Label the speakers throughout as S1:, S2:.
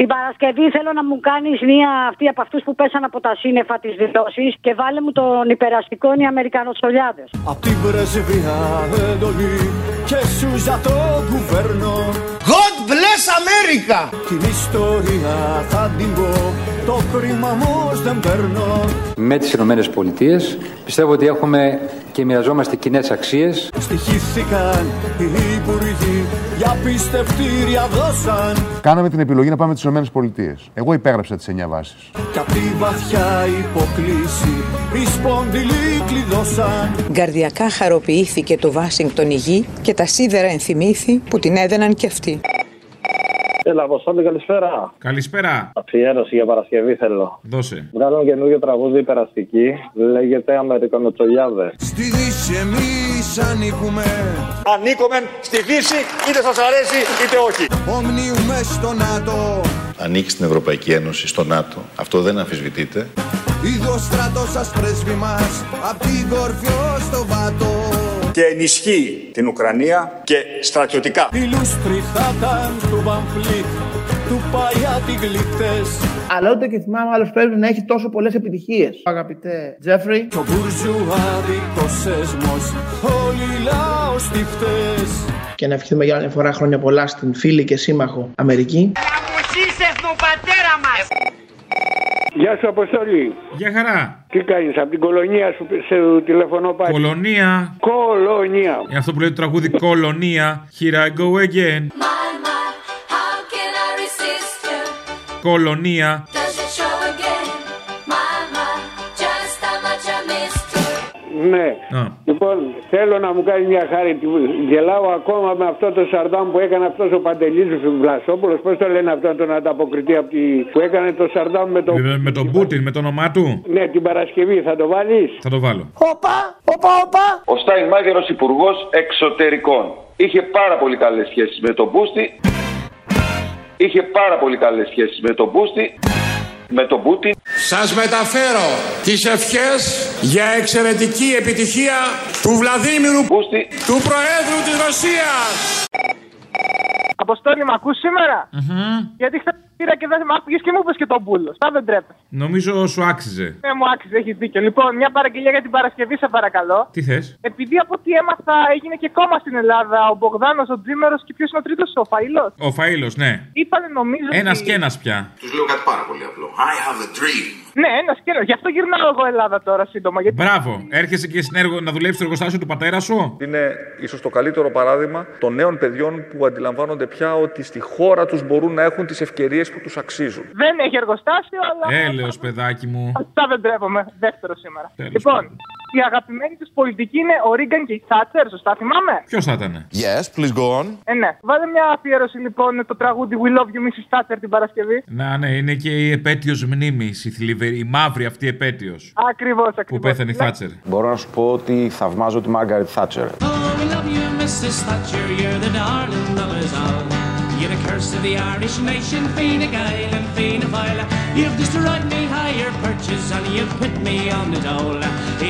S1: Την Παρασκευή θέλω να μου κάνεις μία αυτή από αυτούς που πέσαν από τα σύννεφα της δηλώσης και βάλε μου τον υπεραστικό οι Αμερικανοτσολιάδε.
S2: Απ' την πρεσβεία εντολή και σου για το κουβέρνο
S3: God bless America!
S2: Την ιστορία θα την πω, το χρήμα όμως δεν παίρνω
S4: Με τις Ηνωμένες Πολιτείες πιστεύω ότι έχουμε και μοιραζόμαστε κοινές αξίες.
S2: Στοιχήθηκαν οι υπουργοί για πιστευτήρια δώσαν
S5: Κάναμε την επιλογή να πάμε στι ΗΠΑ. Εγώ υπέγραψα τις 9 βάσεις.
S2: Κι απ' τη βαθιά υποκλήση οι σπονδυλοί κλειδώσαν
S6: Γκαρδιακά χαροποιήθηκε το Βάσιγκτον η γη και τα σίδερα ενθυμήθη που την έδαιναν κι αυτοί.
S7: Έλα, Αποστόλη, καλησπέρα.
S8: Καλησπέρα.
S7: Αφιέρωση για Παρασκευή θέλω.
S8: Δώσε.
S7: Βγάλω καινούργιο τραγούδι περαστική. Λέγεται Αμερικανοτσολιάδε.
S3: Στη Δύση εμείς ανήκουμε
S9: Ανήκουμε στη Δύση, είτε σας αρέσει είτε όχι.
S3: Ομνίουμε στο ΝΑΤΟ
S10: ανήκει στην Ευρωπαϊκή Ένωση, στο ΝΑΤΟ. Αυτό δεν αμφισβητείται.
S3: Είδω στρατός σας πρέσβη μας Απ' την κορφή ως το βάτο
S9: Και ενισχύει την Ουκρανία και στρατιωτικά.
S2: Οι λούστροι θα ήταν του Βαμφλίτ του Παγιάτη γλυκτές
S11: Αλλά ούτε και θυμάμαι άλλο πρέπει να έχει τόσο πολλές επιτυχίες. Αγαπητέ Τζέφρι.
S2: Κι ο μπουρζουάδικος σεσμός όλοι λαός τυφτές
S11: Και να ευχηθούμε για άλλη μια φορά χρόνια πολλά στην φίλη και σύμμαχο Αμερική.
S12: Γεια σου Αποστολή.
S8: Γεια χαρά.
S12: Τι κάνεις, από την κολονία σου σε τηλεφωνώ πάλι.
S8: Κολονία.
S12: Κολονία.
S8: Είναι αυτό που λέει το τραγούδι Κολονία. Here I go again. Κολονία.
S12: Ναι.
S8: Α.
S12: Λοιπόν, θέλω να μου κάνει μια χάρη. Γελάω ακόμα με αυτό το σαρδάμ που έκανε αυτός ο Παντελής Βλασόπουλος. Πώς το λένε αυτό τον ανταποκριτή από τη... που έκανε το σαρδάμ με το.
S8: Με, με τον Πούτιν, με το όνομά του;
S12: Ναι, την Παρασκευή θα το βάλεις;
S8: Θα το βάλω.
S11: Όπα, όπα, όπα.
S13: Ο Στάιν Μάγερος Υπουργός Εξωτερικών. Είχε πάρα πολύ καλές σχέσεις με τον Πούστη. Είχε πάρα πολύ καλές σχέσεις με τον Πούστη. Με τον Πούτιν.
S3: Σας μεταφέρω τις ευχές για εξαιρετική επιτυχία του Βλαδίμηρου
S13: Πούστη.
S3: του Προέδρου της Ρωσίας
S11: Αποστόλη, μ' ακούς σήμερα; Γιατί χθες πήρα και δεν μ' άκουγες και μου είπες και τον πούλο. Θα δεν τρέπε.
S8: Νομίζω σου άξιζε.
S11: Ναι, μου άξιζε, έχεις δίκιο. Λοιπόν, μια παραγγελία για την Παρασκευή, σε παρακαλώ.
S8: Τι θες;
S11: Επειδή από ό,τι έμαθα έγινε και κόμμα στην Ελλάδα ο Μπογδάνος, ο Τζίμερος και ποιος είναι ο τρίτος, ο Φαήλο.
S8: Ο Φαήλο, ναι.
S11: Είπανε νομίζω.
S8: Ένας
S11: ότι-
S8: και ένας πια.
S10: Τους λέω κάτι πάρα πολύ απλό. I have a dream.
S11: Ναι, ένα και ένα. Γι' αυτό γυρνάω εγώ Ελλάδα τώρα σύντομα. Γιατί...
S8: Μπράβο. Έρχεσαι και στην έργο να δουλεύει στο εργοστάσιο του πατέρα σου;
S14: Είναι ίσως το καλύτερο παράδειγμα των νέων παιδιών που αντιλαμβάνονται πια ότι στη χώρα τους μπορούν να έχουν τις ευκαιρίες που τους αξίζουν.
S11: Δεν έχει εργοστάσιο, αλλά.
S8: Έλεος παιδάκι μου.
S11: Αυτά δεν τρέπομαι. Δεύτερο σήμερα.
S8: Τέλος
S11: λοιπόν, η αγαπημένη του πολιτική είναι ο Ρίγκαν και η Θάτσερ, σωστά θυμάμαι;
S8: Ποιος θα ήταν.
S3: Yes, please go on
S11: Ε, ναι. Βάλε μια αφιέρωση λοιπόν το τραγούδι We Love You Mrs. Thatcher την Παρασκευή.
S8: Να, ναι, είναι και η επέτειος μνήμης, η θλιβερή, η μαύρη αυτή επέτειος.
S11: Ακριβώς, ακριβώς.
S8: Που πέθανε η Θάτσερ.
S5: Μπορώ να σου πω ότι θαυμάζω τη Μάργαρετ Θάτσερ.
S15: You're the curse of the Irish nation, Fine Gael and Fine Gael. You've destroyed me higher perches and you've put me on the dole.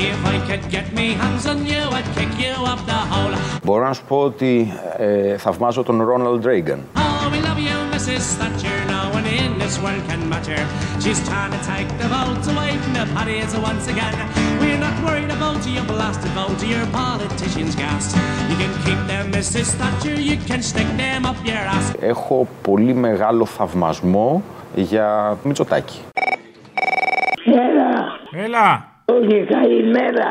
S15: If I could get me hands on you, I'd kick you up the hole.
S5: Μπορώ να σου πω ότι ε, θαυμάζω τον Ρόναλντ Ρέιγκαν.
S15: Oh, we love you, Mrs. Thatcher. No one in this world can match her. She's trying to take the votes away from the parties once again. We're not worried about your blasted vote, your politicians' gas. You can keep them, Mrs. Thatcher. You can stick them up your ass.
S5: Έχω πολύ μεγάλο θαυμασμό για Μητσοτάκη.
S16: Έλα,
S8: Έλα.
S16: όχι καλημέρα.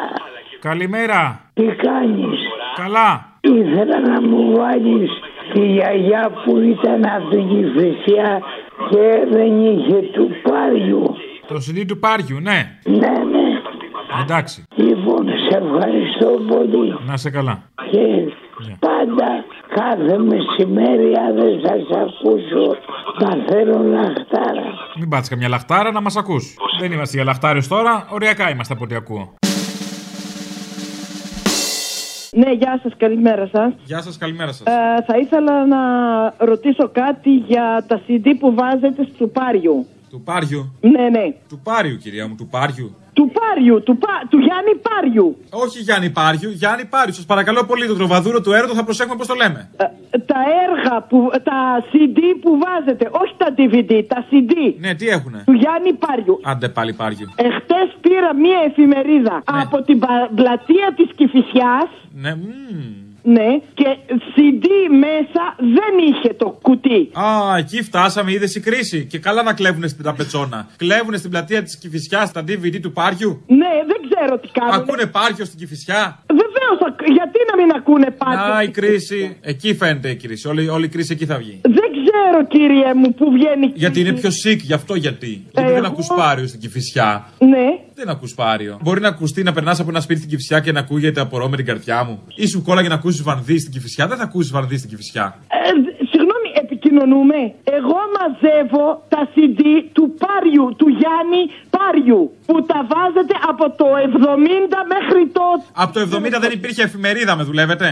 S8: Καλημέρα.
S16: Τι κάνεις.
S8: Καλά.
S16: Ήθελα να μου βάλεις τη γιαγιά που ήταν από την Κηφισιά και δεν είχε του πάριου.
S8: Το CD του Πάριου, ναι.
S16: Ναι, ναι.
S8: Εντάξει.
S16: Λοιπόν, σε ευχαριστώ πολύ.
S8: Να σε καλά.
S16: Και πάντα κάθε μεσημέρι αν δεν σας ακούσω θα θέλω λαχτάρα.
S8: Μην πάτε καμιά λαχτάρα να μας ακούς. Δεν είμαστε για λαχτάριου τώρα, οριακά είμαστε από ό,τι ακούω.
S17: Ναι, γεια σας, καλημέρα σας.
S8: Γεια σας, καλημέρα σας.
S17: Ε, θα ήθελα να ρωτήσω κάτι για τα CD που βάζετε στο Πάριου.
S8: Του Πάριου.
S17: Ναι, ναι.
S8: Του Πάριου, κυρία μου, του Πάριου.
S17: Του Πάριου, του, πα... του Γιάννη Πάριου.
S8: Όχι Γιάννη Πάριου, Γιάννη Πάριου. Σας παρακαλώ πολύ, το τροβαδούρο του έρωτο θα προσέχουμε πώς το λέμε.
S17: Ε, τα έργα, που, τα CD που βάζετε, όχι τα DVD, τα CD.
S8: Ναι, τι έχουνε;
S17: Του Γιάννη Πάριου.
S8: Άντε πάλι Πάριου.
S17: Εχθές πήρα μία εφημερίδα από την πα- πλατεία της Κηφισιάς
S8: Ναι, μμμ.
S17: Ναι, και CD μέσα δεν είχε το κουτί.
S8: Α, εκεί φτάσαμε, είδες η κρίση. Και καλά να κλέβουνε στην τραπεζόνα. Κλέβουνε στην πλατεία της Κυφυσιά τα DVD του Πάριου.
S17: Ναι, δεν ξέρω τι κάνουν.
S8: Ακούνε Πάριο στην Κυφυσιά;
S17: Βεβαίως, γιατί να μην ακούνε πάντα.
S8: Α, η κρίση. Εκεί φαίνεται η κρίση. Όλη, όλη η κρίση εκεί θα βγει.
S17: Δεν ξέρω, κύριε μου, που βγαίνει. η
S8: Γιατί είναι
S17: κρίση.
S8: πιο sick, γι' αυτό γιατί. Γιατί δεν
S17: Εγώ-
S8: ακούς Πάριο στην Κυφυσιά.
S17: Ναι.
S8: Δεν ακούς Πάριο. Μπορεί να ακουστεί να περνάς από ένα σπίτι στην Κυφυσιά και να ακούγεται απορώ με την καρδιά μου. Ή σου κόλλαγε να ακούσεις βανδύ στην Κυφυσιά. Δεν θα ακούσεις βανδύ στην Κυφυσιά.
S17: Ε, συγγνώμη, επικοινωνούμε. Εγώ μαζεύω τα CD του Πάριου, του Γιάννη Πάριου, που τα βάζετε από το 70 μέχρι το...
S8: Από το 70 δεν υπήρχε εφημερίδα, με δουλεύετε;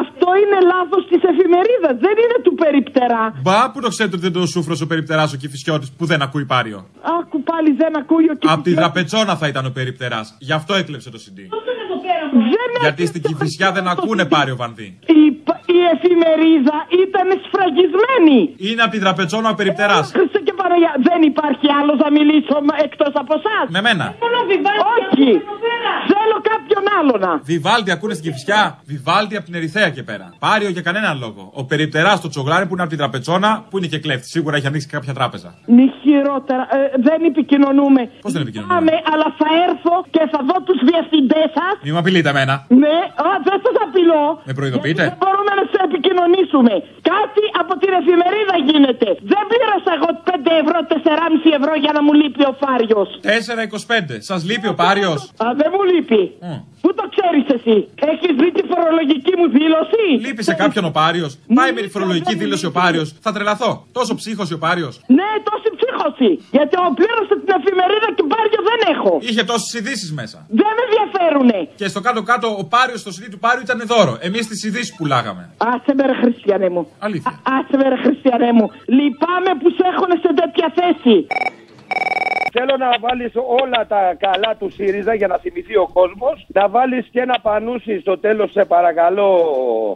S17: Αυτό είναι λάθος της εφημερίδας, δεν είναι του περιπτερά.
S8: Μπα, που το ξέρετε ότι δεν το σούφρος ο περιπτεράς ο Κυφυσιώτη που δεν ακούει Πάριο.
S17: Άκου πάλι δεν ακούει ο
S8: Από τη δραπετσόνα θα ήταν ο περιπτεράς. Γι' αυτό έκλεψε το CD.
S17: Δεν
S8: Γιατί στην Κυφυσιά δεν ακούνε Πάριο Βανδύ.
S17: η, η εφημερίδα ήταν σφραγισμένη.
S8: Είναι από τη δραπετσόνα ο περιπτεράς.
S17: Χριστέ και Παναγία, δεν υπάρχει άλλος να μιλήσω εκτός από εσάς.
S8: Με μένα.
S17: Όχι. Θέλω κάποιον άλλο να.
S8: Βιβάλτι ακούνε στην Κυφυσιά; Βιβάλτι από την Ερυθέα και πέρα. Πάριο για κανέναν λόγο. Ο περιπτεράς στο τσογλάρι που είναι από τη τραπετσόνα που είναι και κλέφτη. Σίγουρα έχει ανοίξει κάποια τράπεζα.
S17: Μη χειρότερα. Ε, δεν επικοινωνούμε.
S8: Πώς δεν επικοινωνούμε;
S17: Πάμε, αλλά θα έρθω και θα δω τους διευθυντές σας.
S8: Μη μου απειλείτε εμένα.
S17: Ναι, α, δεν σας απειλώ.
S8: Με προειδοποιείτε;
S17: Δεν μπορούμε να σε επικοινωνήσουμε. Κάτι από την εφημερίδα γίνεται. Δεν πλήρωσα εγώ 5 ευρώ, 4,5 ευρώ για να μου λείπει ο Φάριος.
S8: 4,25. Σας λείπει ο Πάριος.
S17: Α, δεν μου λείπει. Πού το ξέρεις εσύ, Έχεις δει τη φορολογική μου δήλωση;
S8: Λείπει σε κάποιον ο Πάριος. Πάει με τη φορολογική δήλωση ο Πάριος. Θα τρελαθώ. Τόσο ψύχος ο Πάριος.
S17: Ναι, τόση ψύχωση. Γιατί ο πλήρωσα την εφημερίδα και Πάριο δεν έχω.
S8: Είχε τόσες ειδήσεις μέσα.
S17: Δεν με ενδιαφέρουνε.
S8: Και στο κάτω-κάτω ο Πάριος στο CD του Πάριου ήταν δώρο. Εμείς τις ειδήσεις πουλάγαμε.
S17: Άσε με ρε χριστιανέ μου.
S8: Αλήθεια.
S17: Α- Άσε με ρε χριστιανέ μου. Λυπάμαι που σε έχουν σε que é a fez.
S12: Θέλω να βάλεις όλα τα καλά του ΣΥΡΙΖΑ για να θυμηθεί ο κόσμος. Να βάλεις και ένα πανούσι στο τέλος, σε παρακαλώ,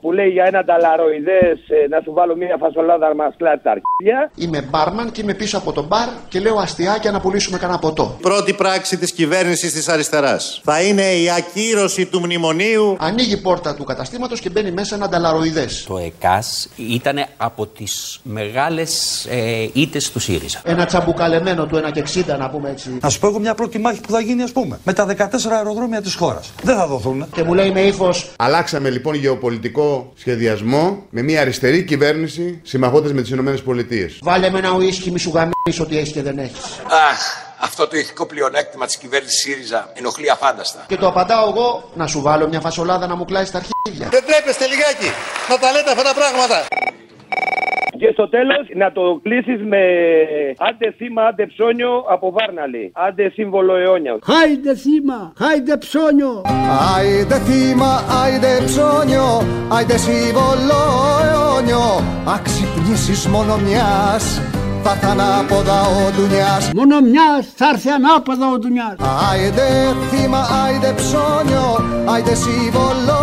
S12: που λέει για ένα ταλαροειδέ. Να σου βάλω μια φασολάδα να μα κλάτει τα αρχίδια.
S18: Είμαι μπάρμαν και είμαι πίσω από τον μπαρ και λέω αστιάκια να πουλήσουμε κανένα ποτό.
S10: Πρώτη πράξη της κυβέρνησης της αριστεράς θα είναι η ακύρωση του μνημονίου.
S18: Ανοίγει η πόρτα του καταστήματος και μπαίνει μέσα ένα νταλαροειδές.
S19: Το ΕΚΑΣ ήταν από τις μεγάλες ε, ήττες του ΣΥΡΙΖΑ.
S18: Ένα τσαμπουκαλεμένο του 1,60 να πούμε έτσι.
S20: Να σου πω εγώ μια πρώτη μάχη που θα γίνει, ας πούμε, με τα 14 αεροδρόμια της χώρας. Δεν θα δοθούν.
S18: Και μου λέει με ύφος.
S21: Αλλάξαμε λοιπόν γεωπολιτικό σχεδιασμό με μια αριστερή κυβέρνηση συμμαχώντας με τις ΗΠΑ.
S18: Βάλε με ένα ουίσκι μη σου γαμίσεις ότι έχεις και δεν έχεις.
S14: Αχ, αυτό το ηθικό πλεονέκτημα της κυβέρνησης ΣΥΡΙΖΑ ενοχλεί αφάνταστα.
S18: Και το απαντάω εγώ να σου βάλω μια φασολάδα να μου κλάει στα αρχίδια.
S10: Δεν τρέπεστε λιγάκι να τα λέτε αυτά τα πράγματα.
S12: Και στο τέλος να το κλείσεις με άντε θύμα, άντε ψώνιο από Βάρναλη. Άντε σύμβολο αιώνια.
S5: Χάιντε θύμα, χάιντε ψώνιο.
S2: Άιντε θύμα, άιντε ψώνιο, άιντε σύμβολο αιώνιο Αξυπνήσεις μόνο μιας, θα έρθει ανάποδα ο Ντουνιάς
S5: Μόνο μιας θα έρθει ανάποδα ο Ντουνιάς.
S2: Άιντε θύμα, άιντε ψώνιο, άιντε σύμβολο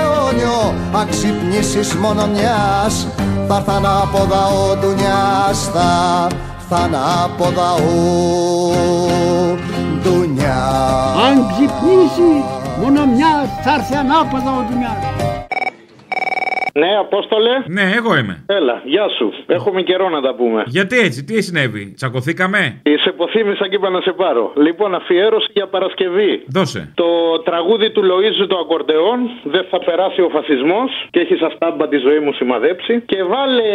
S2: αιώνιο Αξυπνήσεις μόνο μιας, θα έρθει ανάποδα ο Ντουνιάς Θα έρθει ανάποδα ο Ντουνιάς
S5: Αν ξυπνήσεις, μόνο μιας θα έρθει ανάποδα ο Ντουνιάς.
S22: Ναι, Απόστολε.
S8: Ναι, εγώ είμαι.
S22: Έλα, γεια σου. Έχουμε καιρό να τα πούμε.
S8: Γιατί έτσι, τι συνέβη, τσακωθήκαμε;
S22: Σε υποθύμησα και είπα να σε πάρω. Λοιπόν, αφιέρωση για Παρασκευή.
S8: Δώσε.
S22: Το τραγούδι του Λοίζου το ακορντεόν Δεν θα περάσει ο φασισμός και έχει σαν στάμπα τη ζωή μου σημαδέψει. Και βάλε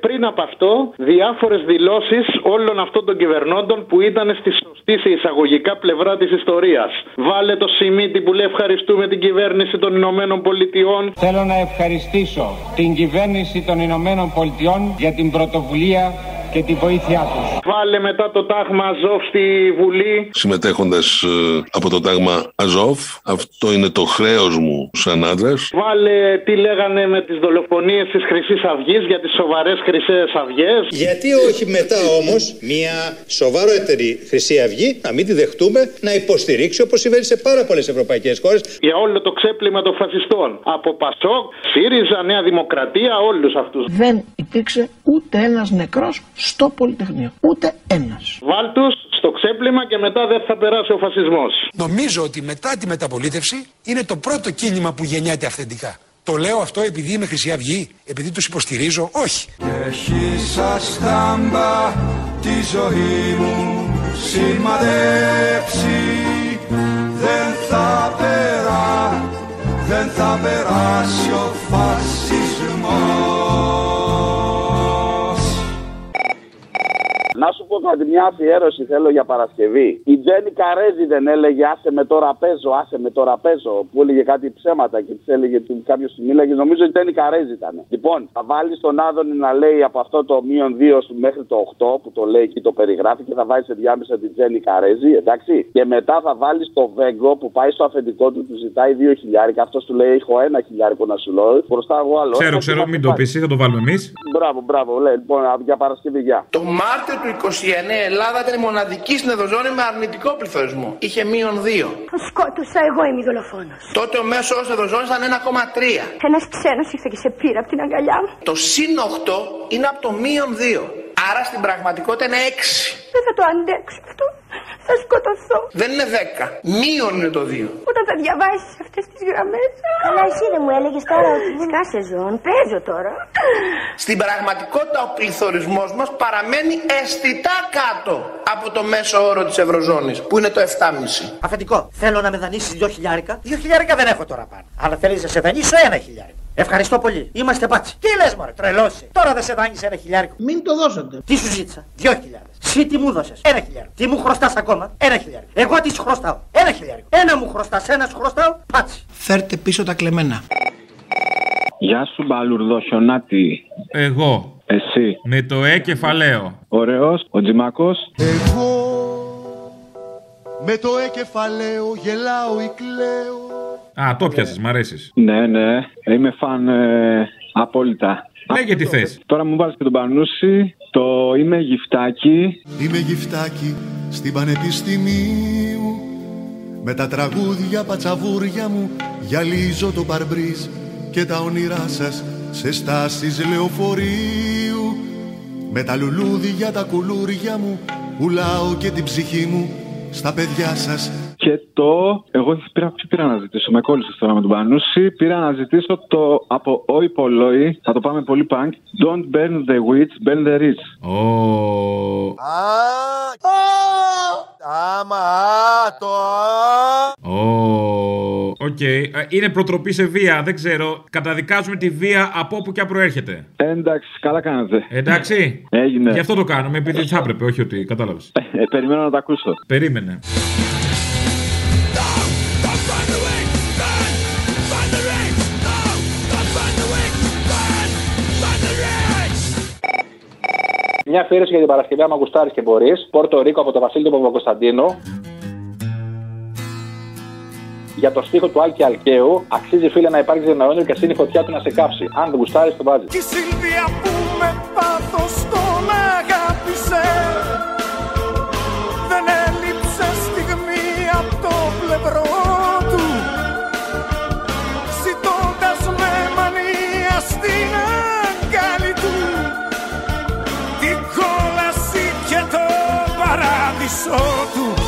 S22: πριν από αυτό διάφορες δηλώσεις όλων αυτών των κυβερνώντων που ήταν στη σωστή σε εισαγωγικά πλευρά της ιστορίας. Βάλε το Σιμίτι που λέει ευχαριστούμε την κυβέρνηση των Ηνωμένων Πολιτειών.
S23: Θέλω να ευχαριστήσω την κυβέρνηση των Ηνωμένων Πολιτειών για την πρωτοβουλία και τη βοήθειά τους.
S22: Βάλε μετά το τάγμα Αζόφ στη Βουλή.
S14: συμμετέχοντας ε, από το τάγμα Αζόφ. Αυτό είναι το χρέος μου σαν άντρας.
S22: Βάλε τι λέγανε με τις δολοφονίες της χρυσής Αυγής για τις σοβαρές χρυσές αυγές.
S24: Γιατί όχι μετά όμως μια σοβαρότερη Χρυσή Αυγή να μην τη δεχτούμε να υποστηρίξει όπως συμβαίνει σε πάρα πολλές ευρωπαϊκές χώρες.
S22: Για όλο το ξέπλυμα των φασιστών. Από Πασόκ, ΣΥΡΙΖΑ, Νέα Δημοκρατία, όλους αυτούς.
S25: Δεν υπήρξε ούτε ένας νεκρός στο Πολυτεχνείο. Ούτε ένας.
S22: Βάλ τους στο ξέπλυμα και μετά δεν θα περάσει ο φασισμός.
S3: Νομίζω ότι μετά τη μεταπολίτευση είναι το πρώτο κίνημα που γεννιέται αυθεντικά. Το λέω αυτό επειδή είμαι Χρυσή Αυγή, επειδή τους υποστηρίζω, όχι.
S2: Έχει σαν στάμπα τη ζωή μου σημαδέψει Δεν θα περά, δεν θα περάσει ο φασισμός
S26: Να σου πω κάτι, μια αφιέρωση θέλω για Παρασκευή. Η Τζέννη Καρέζη δεν έλεγε Άσε με τώρα παίζω, άσε με τώρα παίζω. Που έλεγε κάτι ψέματα και της έλεγε κάποιος της μίλαγε. Νομίζω η Τζέννη Καρέζη ήταν. Λοιπόν, θα βάλει τον Άδωνη να λέει από αυτό το μείον 2 σου μέχρι το 8 που το λέει εκεί το περιγράφει και θα βάλει σε διάμεσα την Τζέννη Καρέζη, εντάξει. Και μετά θα βάλει το Βέγκο που πάει στο αφεντικό του, του ζητάει 2 χιλιάρικα. Αυτός του λέει: Έχω ένα χιλιάρικο να σου λέω. Μπροστά εγώ άλλο.
S8: Ξέρω,
S26: Αυτό
S8: ξέρω,
S26: θα
S8: μην
S26: το
S8: το
S26: πάρει.
S8: πεις, θα το βάλουμε εμείς.
S26: Μπράβο, μπράβο. Λέει, λοιπόν, για Παρασκευή, γεια.
S27: Το Μάρτιο του 29 η Ελλάδα ήταν η μοναδική στην Ευρωζώνη με αρνητικό πληθωρισμό. Είχε μείον 2.
S16: Σκότωσα, εγώ είμαι η δολοφόνος.
S27: Τότε ο μέσος όρος Ευρωζώνης ήταν 1,3.
S16: Ένας ξένος ήρθε και σε πήρα από την αγκαλιά μου.
S27: Το συν 8 είναι από το μείον 2. Άρα στην πραγματικότητα είναι 6.
S16: Δεν θα το αντέξω αυτό. Θα σκοτωθώ.
S27: Δεν είναι 10. Μείον είναι το 2.
S16: Όταν θα διαβάσεις αυτές τις γραμμές. Αλλά εσύ δεν μου έλεγες τώρα ότι σκάσε ζών. Παίζω τώρα.
S27: Στην πραγματικότητα ο πληθωρισμός μας παραμένει αισθητά κάτω από το μέσο όρο της Ευρωζώνης που είναι το 7,5.
S28: Αφεντικό, θέλω να με δανείσεις δύο χιλιάρικα. Δύο χιλιάρικα δεν έχω τώρα πάνω. Αλλά θέλεις να σε δανείσω ένα χιλιάρικο. Ευχαριστώ πολύ. Είμαστε πάτσι. Τι λες, Μωρέ, τρελώσει. Τώρα δεν σε δάνεισε ένα χιλιάρικο. Μην το δώσετε. Τι σου ζήτησα; Δύο χιλιάδες. Συ τι μου δώσες; Ένα χιλιάρικο. Τι μου χρωστάς ακόμα; Ένα χιλιάρικο. Εγώ τι σου χρωστάω; Ένα χιλιάρικο. Ένα μου χρωστάς, ένας σου χρωστάω. Πάτσι. Φέρτε πίσω τα κλεμμένα.
S29: Γεια σου Μπαλουρδό χιονάτη.
S8: Εγώ.
S29: Εσύ.
S8: Με το ε κεφαλαίο.
S29: Ωραίος, ο Τζιμάκος.
S2: Εγώ με το εκεφαλαίο γελάω ή κλαίω
S8: Α, το πιάσες, μ' αρέσεις.
S29: Ναι, ναι. Είμαι φαν ε, απόλυτα.
S8: Λέγε τι θες.
S29: Τώρα μου βάλεις και τον Πανούση. Το είμαι γυφτάκι.
S2: Είμαι γυφτάκι στην πανεπιστημίου Με τα τραγούδια πατσαβούρια μου Γυαλίζω το παρμπρίζ Και τα όνειρά σας σε στάσεις λεωφορείου Με τα λουλούδια τα κουλούρια μου Πουλάω και την ψυχή μου Στα παιδιά σας
S29: Και το. Εγώ πήρα, τι πήρα να ζητήσω. Με κόλλησε τώρα με τον Πανούση. Πήρα να ζητήσω το από Oi Polloi. Θα το πάμε πολύ punk. Don't burn the witch, burn the rich.
S8: Ω.
S2: Άμα το
S8: Ω. Οκ. Ε, Είναι προτροπή σε βία, δεν ξέρω. Καταδικάζουμε τη βία από όπου και αν προέρχεται.
S29: Εντάξει, καλά κάνατε.
S8: Εντάξει.
S29: Έγινε.
S8: Γι' αυτό το κάνουμε, επειδή θα έπρεπε, όχι ότι κατάλαβες.
S29: Ε, περιμένω να τα ακούσω.
S8: Περίμενε.
S30: Μια αφιέρωση για την Παρασκευή, άμα γουστάρεις και μπορείς. Πόρτο Ρίκο από τον Βασίλη του Παπακοσταντίνου. Για το στίχο του Άλκη Αλκαίου, αξίζει φίλε να υπάρχει διανοόνιο και στην η φωτιά του να σε κάψει. Αν δεν γουστάρεις, το βάζεις.
S2: Κι η Σίλβια που με πάθος τον αγάπησε Δεν έλειψε στιγμή από το πλευρό του Ζητώντας με μανία στην αγκάλι του Την κόλαση και το παράδεισό του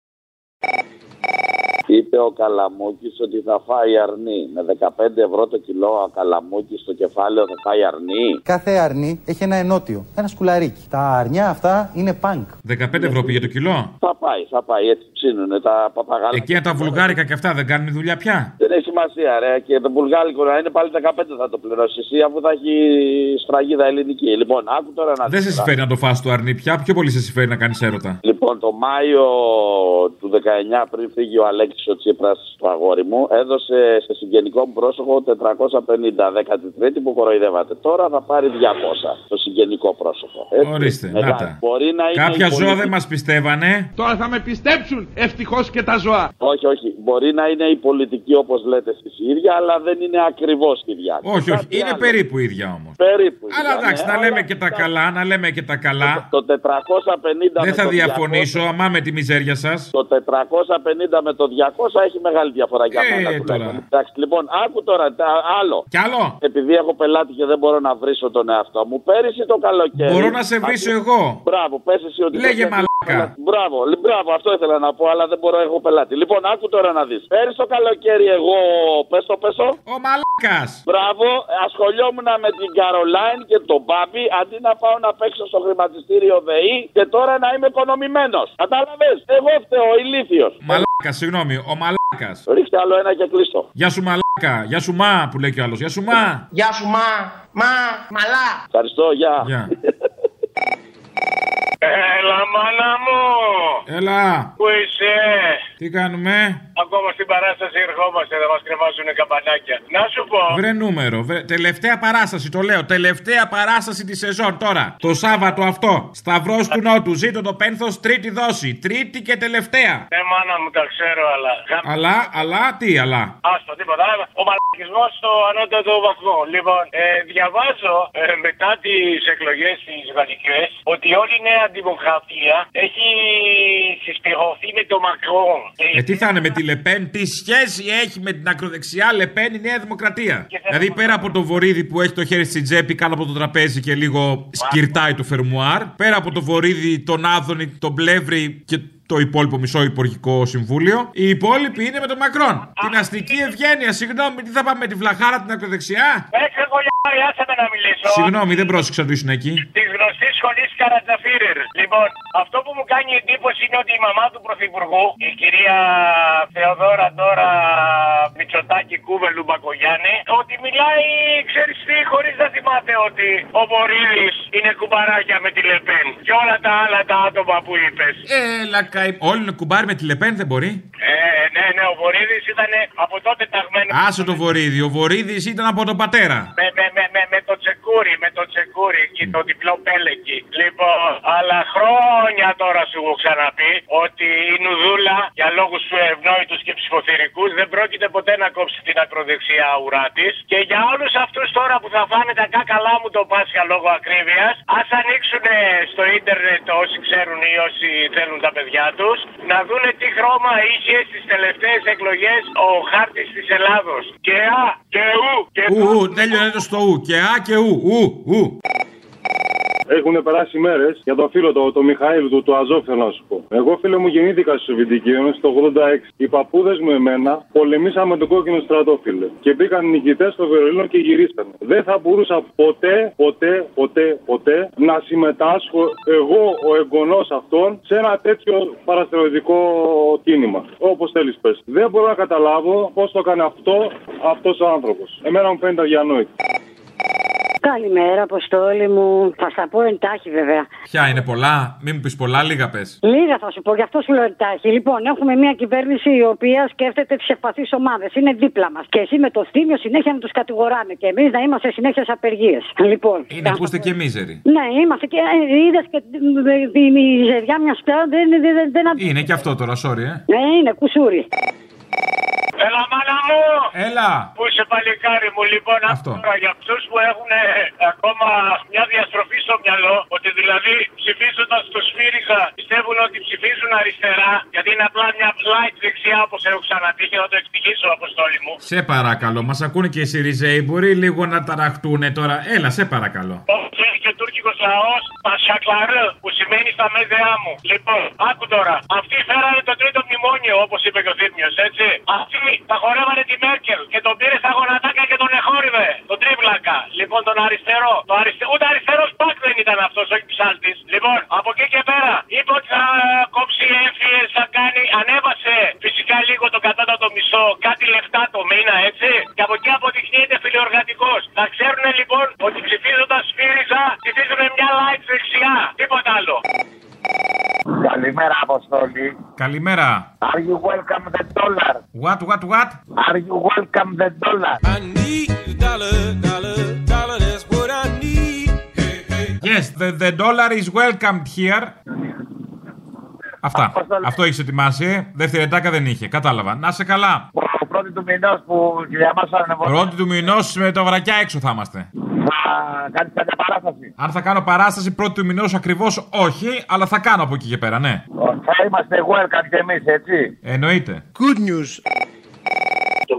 S26: Η είπε ο Καλαμούκης ότι θα φάει αρνί. Με 15 ευρώ το κιλό ο Καλαμούκης στο κεφάλαιο θα φάει αρνί.
S31: Κάθε αρνί έχει ένα ενότιο, ένα σκουλαρίκι. Τα αρνιά αυτά είναι πανκ.
S8: 15 ευρώ πήγε το κιλό;
S26: Θα πάει, θα πάει. Έτσι ψήνουνε τα παπαγάλα.
S8: Εκείνα τα βουλγάρικα και αυτά δεν κάνουν δουλειά πια;
S26: Δεν έχει σημασία, ρε. Και το βουλγάρικο να είναι πάλι 15 θα το πληρώσει εσύ αφού θα έχει σφραγίδα ελληνική. Λοιπόν, άκου τώρα να
S8: Δεν σε
S26: δεις.
S8: συμφέρει να το φας το αρνί πια, πιο πολύ σε συμφέρει να κάνεις έρωτα.
S26: Λοιπόν, το Μάιο του 19 πριν φύγει ο Αλέξης ο Τσίπρας το αγόρι μου, έδωσε σε συγγενικό μου πρόσωπο 450 13η που κοροϊδεύατε. Τώρα θα πάρει 200 το συγγενικό πρόσωπο. Έτσι.
S8: Ορίστε,
S26: Μεγάλη.
S8: να τα.
S26: Μπορεί να είναι
S8: Κάποια
S26: η
S8: ζώα
S26: πολιτική-
S8: δεν μας πιστεύανε.
S32: Τώρα θα με πιστέψουν ευτυχώς και τα ζώα.
S26: Όχι, όχι. Μπορεί να είναι η πολιτική όπως λέτε εσείς η ίδια, αλλά δεν είναι ακριβώς ίδια.
S8: Όχι, όχι.
S26: Κάτι
S8: Είναι
S26: άλλο.
S8: περίπου ίδια όμως.
S26: Περίπου.
S8: Αλλά
S26: ίδια,
S8: εντάξει,
S26: ναι,
S8: να
S26: αλλά
S8: λέμε και τα καλά, να λέμε και τα καλά.
S26: Το 450
S8: Δεν
S26: με
S8: θα
S26: το
S8: διαφωνήσω,
S26: 200,
S8: αμά με τη μιζέρια σας.
S26: Το 450 με το 200 έχει μεγάλη διαφορά για
S8: Ε,
S26: μένα.
S8: τώρα.
S26: τουλάχιστον. Εντάξει, λοιπόν, άκου τώρα τα- άλλο.
S8: Κι άλλο.
S26: Επειδή έχω πελάτη και δεν μπορώ να βρίσω τον εαυτό μου, πέρυσι το καλοκαίρι.
S8: Μπορώ να σε βρίσω
S26: Άκου-
S8: εγώ.
S26: Μπράβο, πες εσύ ότι.
S8: Λέγε
S26: δεν-
S8: μαλάκα.
S26: Μπράβο, λι- μπράβο, αυτό ήθελα να πω, αλλά δεν μπορώ, έχω πελάτη. Λοιπόν, άκου τώρα να δεις. Πέρυσι το καλοκαίρι, εγώ. Πες το, πέσω.
S8: Ο μαλάκας.
S26: Μπράβο, ασχολιόμουν με την Καρολάιν και τον Μπάμπη αντί να πάω να παίξω στο χρηματιστήριο ΔΕΗ και τώρα να είμαι οικονομημένος. Κατάλαβες, εγώ φταίω, ηλίθιος.
S8: Μαλάκας, συγγνώμη, ο μαλάκας.
S26: Ρίξτε άλλο ένα και κλείστο.
S8: Γεια σου μαλάκα, γεια σου μα που λέει κι άλλος. Γεια σου μα.
S27: Γεια σου μα, μα, μαλά.
S26: Ευχαριστώ, γεια.
S8: Γεια.
S33: Έλα, μάνα μου!
S8: Έλα,
S33: Πού είσαι;
S8: τι κάνουμε;
S33: Ακόμα στην παράσταση ερχόμαστε, θα μας κρεβάζουν καμπανάκια. Να σου πω.
S8: Βρε νούμερο. Βρε... Τελευταία παράσταση, το λέω. Τελευταία παράσταση της σεζόν τώρα. Το Σάββατο αυτό. Σταυρός του Νότου. Ζήτω το πένθος, τρίτη δόση. Τρίτη και τελευταία.
S33: Ναι, μάνα μου, τα ξέρω, αλλά.
S8: Αλλά, αλλά, τι, αλλά;
S33: Άστο, τίποτα. Ο μαλακισμός στο ανώτατο βαθμό. Λοιπόν, ε, διαβάζω ε, μετά τις εκλογές τι γαλλικέ ότι όλη η νέα δημοκρατία έχει συσπηρωθεί με το Μακρόν.
S8: Ε, τι θα είναι με τη Λεπέν, τι σχέση έχει με την ακροδεξιά Λεπέν η Νέα Δημοκρατία; Δηλαδή πέρα από το βορίδι που έχει το χέρι στην τσέπη κάτω από το τραπέζι και λίγο σκυρτάει το φερμουάρ, πέρα από το βορίδι, τον Άδωνη, τον Πλεύρη και το υπόλοιπο μισό υπουργικό συμβούλιο, οι υπόλοιποι είναι με τον Μακρόν. Την αστική ευγένεια, συγγνώμη, τι θα πάμε με τη βλαχάρα την ακροδεξιά;
S33: Έξω εγώ άσε με να μιλήσω.
S8: Συγγνώμη, δεν πρόσεξα του ήσουν εκεί.
S33: Τη γνωστή σχολής Καρατζαφίρερ. Λοιπόν, αυτό που μου κάνει εντύπωση είναι ότι η μαμά του Πρωθυπουργού, η κυρία Θεοδόρα τώρα Μητσοτάκη Κούβελου Μπακογιάννη, ότι μιλάει, ξέρεις τι, χωρίς να θυμάται ότι ο Βορύδη είναι κουμπαράκια με τη Λεπέν. Και όλα τα άλλα τα άτομα που είπες.
S8: Έλα, καη... Όλοι είναι κουμπάρι με τη Λεπέν, δεν μπορεί.
S33: Ε, ναι, ναι, ο Βορύδης ήταν από τότε ταγμένος.
S8: Άσε το βορίδι. Ο βορίδι ήταν από τον πατέρα.
S33: Με, με, με, με, με το τσεκούρι, με το τσεκούρι και το διπλό πέλεκι. Λοιπόν, αλλά χρόνια τώρα σου έχω ξαναπεί ότι η Νουδούλα για λόγους ευνόητους και ψηφοθυρικούς δεν πρόκειται ποτέ να κόψει την ακροδεξιά ουρά της. Και για όλους αυτούς τώρα που θα φάνε τα κάκαλά μου το Πάσχα λόγω ακρίβεια, ας ανοίξουν στο ίντερνετ όσοι ξέρουν ή όσοι θέλουν τα παιδιά τους, να δούνε τι χρώμα είχε στις τελευταίες εκλογές ο χάρτης της Ελλάδος. Και α, και ου, και
S8: Ου, ου, τέλειωνε το στο ου. Και α και ου, ου, ου.
S34: Έχουν περάσει μέρες για τον φίλο το, το Μιχαήλ του, του Αζόφ, θέλω να σου πω. Εγώ, φίλε μου, γεννήθηκα στη Σοβιετική Ένωση το 86. Οι παππούδες μου εμένα πολεμήσαμε τον κόκκινο στρατό, φίλε. Και μπήκαν νικητές στο Βερολίνο και γυρίσανε. Δεν θα μπορούσα ποτέ, ποτέ, ποτέ, ποτέ να συμμετάσχω εγώ, ο εγγονός αυτών, σε ένα τέτοιο παραστρατιωτικό κίνημα. Όπως θέλεις, πες. Δεν μπορώ να καταλάβω πώς το έκανε αυτό αυτός ο άνθρωπος. Εμένα μου φαίνεται αδιανόητο.
S35: Καλημέρα, Αποστόλη μου. Θα στα πω εντάχει, βέβαια.
S8: Ποια είναι πολλά, μην μου πεις πολλά, λίγα πες.
S35: Λίγα θα σου πω, γι' αυτό σου λέω εντάχει. Λοιπόν, έχουμε μια κυβέρνηση η οποία σκέφτεται τις ευπαθείς ομάδες. Είναι δίπλα μας. Και εσύ με το θύμιο συνέχεια να τους κατηγοράμε. Και εμείς να είμαστε συνέχεια σε απεργίες. Λοιπόν.
S8: Είναι που είστε και μίζεροι.
S35: Ναι, είμαστε και είδες και η μιζεριά μιας πια δεν, δεν, δεν, δεν
S8: Είναι και αυτό τώρα, sorry, ε.
S35: Ναι, είναι κουσούρι.
S33: Έλα, μάνα μου!
S8: Έλα!
S33: Πού είσαι, παλικάρι μου, λοιπόν,
S8: Αυτό.
S33: τώρα για αυτούς που έχουν ε, ακόμα μια διαστροφή στο μυαλό, ότι δηλαδή ψηφίζοντας το Σφύριζα πιστεύουν ότι ψηφίζουν αριστερά, γιατί είναι απλά μια light δεξιά, όπως έχω ξαναπεί και θα το εξηγήσω, Αποστόλη μου.
S8: Σε παρακαλώ, μας ακούνε και οι Σιριζέοι. Μπορεί λίγο να ταραχτούν τώρα. Έλα, σε παρακαλώ.
S33: Όχι, έχει και τουρκικό λαός Πασακλαρού, που σημαίνει στα μέδεά μου. Λοιπόν, άκου τώρα. Αυτοί φέρανε το τρίτο μνημόνιο, όπως είπε και ο Θήμιο, έτσι. Αυτοί τα χορεύανε τη Μέρκελ και τον πήρε στα γονατάκια και τον εχόρυβε. Τον τρίβλακα. Λοιπόν, τον αριστερό. Το αριστε... Ούτε αριστερός πακ δεν ήταν αυτός, όχι ψάλτης. Λοιπόν, από εκεί και πέρα είπε ότι θα ε, κόψει έμφυε, θα κάνει. Ανέβασε φυσικά λίγο το κατώτατο μισό, κάτι λεφτά το μήνα, έτσι. Και από εκεί αποδεικνύεται φιλοεργατικό. Θα ξέρουν λοιπόν ότι ψηφίζοντας ΣΦΥΡΙΖΑ ψηφίζουν μια light δεξιά. Τίποτα άλλο.
S36: Καλημέρα, Αποστόλη.
S8: Καλημέρα.
S36: Are you welcome the dollar?
S8: What, what, what?
S36: Are you welcome the dollar?
S8: Yes, the, the dollar is welcomed here. Αυτά. Αυτό έχεις ετοιμάσει. Δεύτερη ετάκα δεν είχε. Κατάλαβα. Να σε καλά.
S36: Ο πρώτη του μηνός που για μας ανεβολεύει.
S8: Πρώτη του μηνός με το βρακιά έξω θα είμαστε.
S36: Θα κάνει κάποια παράσταση.
S8: Αν θα κάνω παράσταση πρώτη του μηνός ακριβώς όχι, αλλά θα κάνω από εκεί και πέρα, ναι.
S36: Θα είμαστε welcome κι εμείς, έτσι.
S8: Εννοείται.
S36: Good news.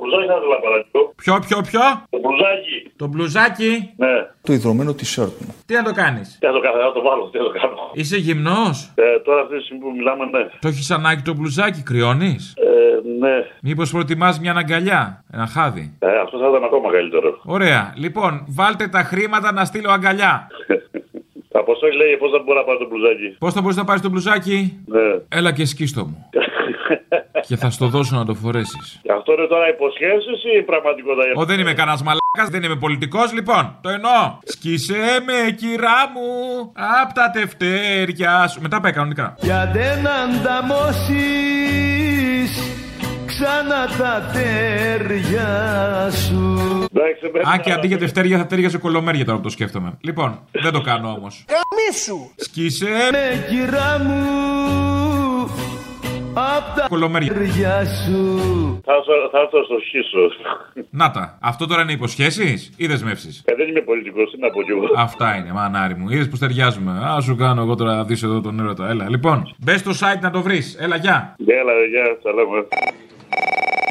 S34: Το μπλουζάκι θα ήθελα παρακαλώ.
S8: Ποιο, ποιο, ποιο;
S34: Το μπλουζάκι.
S8: Το μπλουζάκι;
S34: Ναι.
S2: Το ιδρωμένο t-shirt μου.
S8: Τι να το κάνεις;
S34: Τι να το κάνω, θα το βάλω, τι να το κάνω.
S8: Είσαι γυμνός;
S34: Ε, τώρα αυτή τη στιγμή που μιλάμε, ναι.
S8: Το έχεις ανάγκη το μπλουζάκι, κρυώνεις;
S34: Ε, ναι.
S8: Μήπως προτιμάς μια αγκαλιά, ένα χάδι;
S34: Ε, αυτό θα ήταν ακόμα καλύτερο.
S8: Ωραία. Λοιπόν, βάλτε τα χρήματα να στείλω αγκαλιά.
S34: Αποστόλη λέει πώς θα μπορώ να πάρω το μπλουζάκι;
S8: Πώς θα μπορείς να πάρεις το μπλουζάκι;
S34: Ναι.
S8: Έλα και σκίστο μου. και θα στο δώσω να το φορέσεις.
S34: Και αυτό είναι τώρα υποσχέσεις ή πραγματικότητα.
S8: Ω, δεν είμαι κανένας μαλάκας, δεν είμαι πολιτικός. Λοιπόν, το εννοώ. Σκίσε με, κυρά μου, απ' τα τευτέρια σου. Μετά πάει κανονικά.
S3: Για δεν ανταμώσεις ξανά τα τέρια σου
S8: Α, και αντί για τευτέρια θα τέριαζε κολομέρια τώρα που το σκέφτομαι. Λοιπόν, δεν το κάνω όμως.
S3: Καμίσου
S8: Σκίσε
S3: με κυρά μου Απ' τα
S8: κολομέρια.
S3: τέρια σου
S34: Θα έρθω- θα έρθω στο χίσο.
S8: Να τα. Αυτό τώρα είναι υποσχέσεις ή δεσμεύσεις;
S34: Ε, δεν είμαι πολιτικός, τι να πω κι εγώ.
S8: Αυτά είναι, μανάρι μου. Είδες που ταιριάζουμε. Α σου κάνω εγώ τώρα να δεις εδώ τον έρωτα. Έλα, λοιπόν. Μπες στο site να το βρεις. Έλα, γεια.
S34: Έλα, γεια, σαλάμ.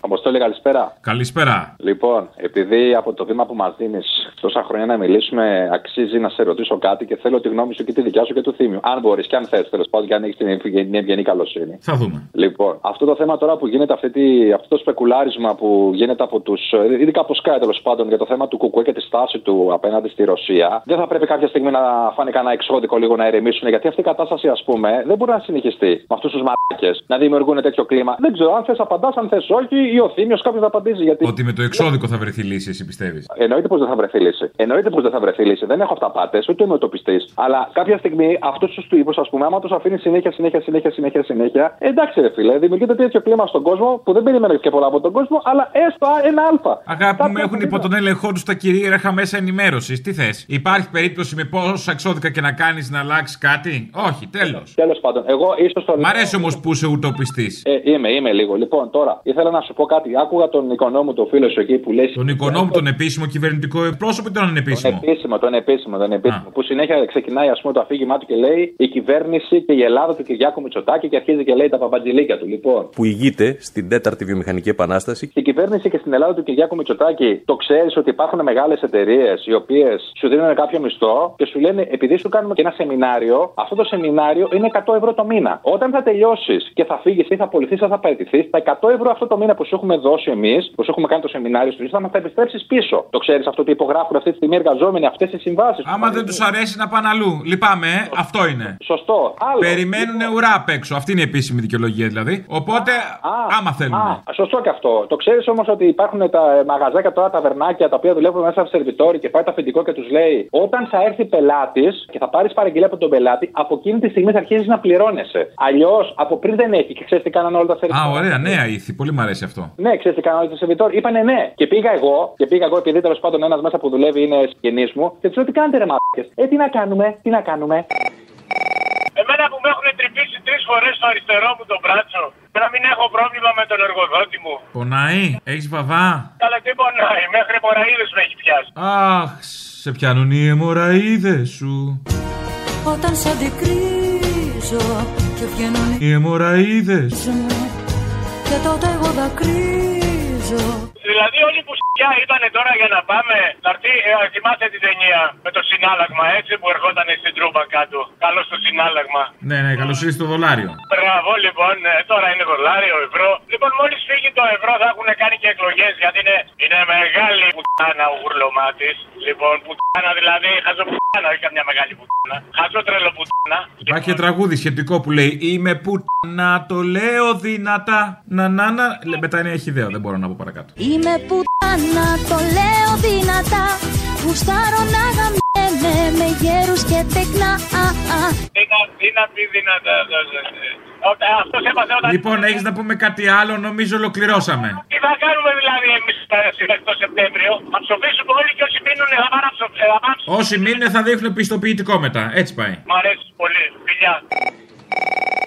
S30: Αποστόλη, καλησπέρα.
S8: Καλησπέρα.
S30: Λοιπόν, επειδή από το βήμα που μας δίνεις τόσα χρόνια να μιλήσουμε, αξίζει να σε ρωτήσω κάτι και θέλω τη γνώμη σου και τη δικιά σου και του θύμιου. Αν μπορείς και αν θες, τέλος πάντων, και αν έχεις την ευγενή- την ευγενή καλοσύνη.
S8: Θα δούμε.
S30: Λοιπόν, αυτό το θέμα τώρα που γίνεται, αυτή τη, αυτό το σπεκουλάρισμα που γίνεται από τους. ειδικά από Sky τέλος πάντων για το θέμα του Κουκουέ και τη στάση του απέναντι στη Ρωσία, δεν θα πρέπει κάποια στιγμή να φάνει κανένα εξώδικο λίγο να ηρεμήσουν. Γιατί αυτή η κατάσταση, ας πούμε, δεν μπορεί να συνεχιστεί με αυτούς τους μαράκε να δημιουργούν τέτοιο κλίμα. Δεν ξέρω αν θες απαντάς, αν θες όχι, ή ο Θήμιο κάποιος να απαντήσει. Γιατί...
S8: Ότι με το εξώδικο θα βρεθεί λύση, εσύ πιστεύεις;
S30: Εννοείται πως δεν θα βρεθεί λύση. Εννοείται πως δεν θα βρεθεί λύση. Δεν έχω αυταπάτε, ούτε είμαι утοπιστή. Αλλά κάποια στιγμή αυτού τους τύπους, ας πούμε, άμα τους αφήνει συνέχεια, συνέχεια, συνέχεια, συνέχεια, συνέχεια. Εντάξει, ρε φίλε, δημιουργείται τέτοιο κλίμα στον κόσμο που δεν περιμένω και πολλά από τον κόσμο, αλλά έστω ένα αλφα.
S8: Αγάπη μου, έχουν υπό τον έλεγχό τους τα κυρίαρχα μέσα ενημέρωσης. Τι θες. Υπάρχει περίπτωση με πόσα εξώδικα και να κάνεις να αλλάξεις κάτι; Όχι, τέλος.
S30: Τέλος πάντων, εγώ ίσως το
S8: Μ' αρέσει όμως που είσαι ουτοπιστής.
S30: Ε, είμαι, είμαι λίγο. Λοιπόν, τώρα ήθελα να σου πω κάτι. Άκουγα τον οικονόμου, τον φίλο σου εκεί που λέει.
S8: Τον οικονόμου, τον επίσημο κυβερνητικό εκπρόσωπο ή τον ανεπίσημο;
S30: Τον επίσημο, τον επίσημο, τον επίσημο. Που συνέχεια ξεκινάει ας πούμε, το αφήγημά του και λέει η κυβέρνηση και η Ελλάδα του Κυριάκου Μητσοτάκη και αρχίζει και λέει τα παπαντζηλίκια του. Λοιπόν,
S37: που ηγείται στην τέταρτη βιομηχανική επανάσταση.
S30: στην κυβέρνηση και στην Ελλάδα του Κυριάκου Μητσοτάκη το ξέρεις ότι υπάρχουν μεγάλες εταιρείες οι οποίες σου δίνουν κάποιο μισθό και σου λένε επειδή σου κάνουμε και ένα σεμινάριο, αυτό το σεμινάριο είναι 100 ευρώ το μήνα. Όταν θα τελειώσεις και θα φύγεις ή θα απολυθεί ή θα παραιτηθείς, τα 100 ευρώ αυτό το μήνα που σου έχουμε δώσει εμείς, που σου έχουμε κάνει το σεμινάριο σου, θα μα τα επιστρέψεις πίσω. Το ξέρεις αυτό ότι υπογράφουν αυτή τη στιγμή οι εργαζόμενοι αυτές τι συμβάσεις.
S8: Άμα δεν τους αρέσει να πάνε αλλού. Λυπάμαι, ε. αυτό είναι.
S30: Σωστό. Άλλο.
S8: Περιμένουν ουρά απ' έξω. Αυτή είναι η επίσημη δικαιολογία δηλαδή. Οπότε, άμα θέλουν.
S30: Α, σωστό και αυτό. Το ξέρεις όμως ότι υπάρχουν τα μαγαζάκια τώρα, τα βερνάκια τα οποία δουλεύουν μέσα από σερβιτόρι και πάει το αφεντικό και τους λέει όταν θα έρθει πελάτης και θα πάρεις παραγγελία από τον πελάτη, από εκείνη τη στιγμή θα αρχίζεις να πληρώνεσαι. Αλλιώς από πριν δεν έχει και ξέρεις τι κάνανε όλα τα
S8: Α,
S30: σερβιτόρια.
S8: ωραία, νέα ήθη. Πολύ μου αρέσει αυτό.
S30: Ναι, ξέρεις τι κάνανε όλα τα σερβιτόρια. Είπανε ναι. Και πήγα εγώ, και πήγα εγώ επειδή τέλος πάντων ένας μέσα που δουλεύει είναι συγγενής μου και τους λέω τι κάνετε ρε μάρκε. Ε, τι να κάνουμε, τι να κάνουμε;
S33: Εμένα που με έχουν τρυπήσει τρεις φορές στο αριστερό μου το μπράτσο. Και να μην έχω πρόβλημα με τον εργοδότη μου.
S8: Πονάει, έχεις βαβά;
S33: Καλά, τι πονάει, μέχρι μοραίδε με έχει πιάσει.
S8: Αχ, σε πιάνουν οι αιμοραίδε σου.
S38: Όταν σ' αντικρίζω και βγαίνουν
S8: Οι αιμοραίδε.
S38: μου Και τότε εγώ δακρύζω ψηφίζω
S33: Δηλαδή όλοι που σκιά ήταν τώρα για να πάμε να έρθει, ε, θυμάστε την ταινία με το συνάλλαγμα έτσι που ερχόταν στην τρούμπα κάτω. Καλό στο συνάλλαγμα.
S8: Ναι, ναι, καλώς ήρθες το δολάριο.
S33: Μπράβο λοιπόν, ε, τώρα είναι δολάριο, ευρώ. Λοιπόν, μόλις φύγει το ευρώ θα έχουν κάνει και εκλογές γιατί είναι, είναι μεγάλη πουτάνα ο γουρλωμάτης. Λοιπόν, πουτάνα δηλαδή, χαζό πουτάνα, όχι καμιά μεγάλη πουτάνα. Χαζό τρελό πουτάνα.
S8: Υπάρχει και τραγούδι σχετικό που λέει Είμαι που να το λέω δυνατά. Να να να. Λε, Μετά είναι έχει ιδέα, δεν μπορώ να πω παρακάτω.
S38: Είμαι πουτάνα, το λέω δυνατά Γουστάρω να γαμιέμαι με γέρους και τεκνά α, α.
S33: Τι να, τι να πει δυνατά. Αυτό έπαθε όταν.
S8: Λοιπόν, έχεις να πούμε κάτι άλλο, νομίζω ολοκληρώσαμε.
S33: Τι θα κάνουμε δηλαδή εμείς το Σεπτέμβριο; Θα ψοφήσουμε όλοι και όσοι μείνουν θα πάνε να ψοφ- ε, θα πάνε να ψοφ-
S8: Όσοι μείνουν θα δείχνουν πιστοποιητικό μετά. Έτσι πάει.
S33: Μ' αρέσει πολύ. Φιλιά.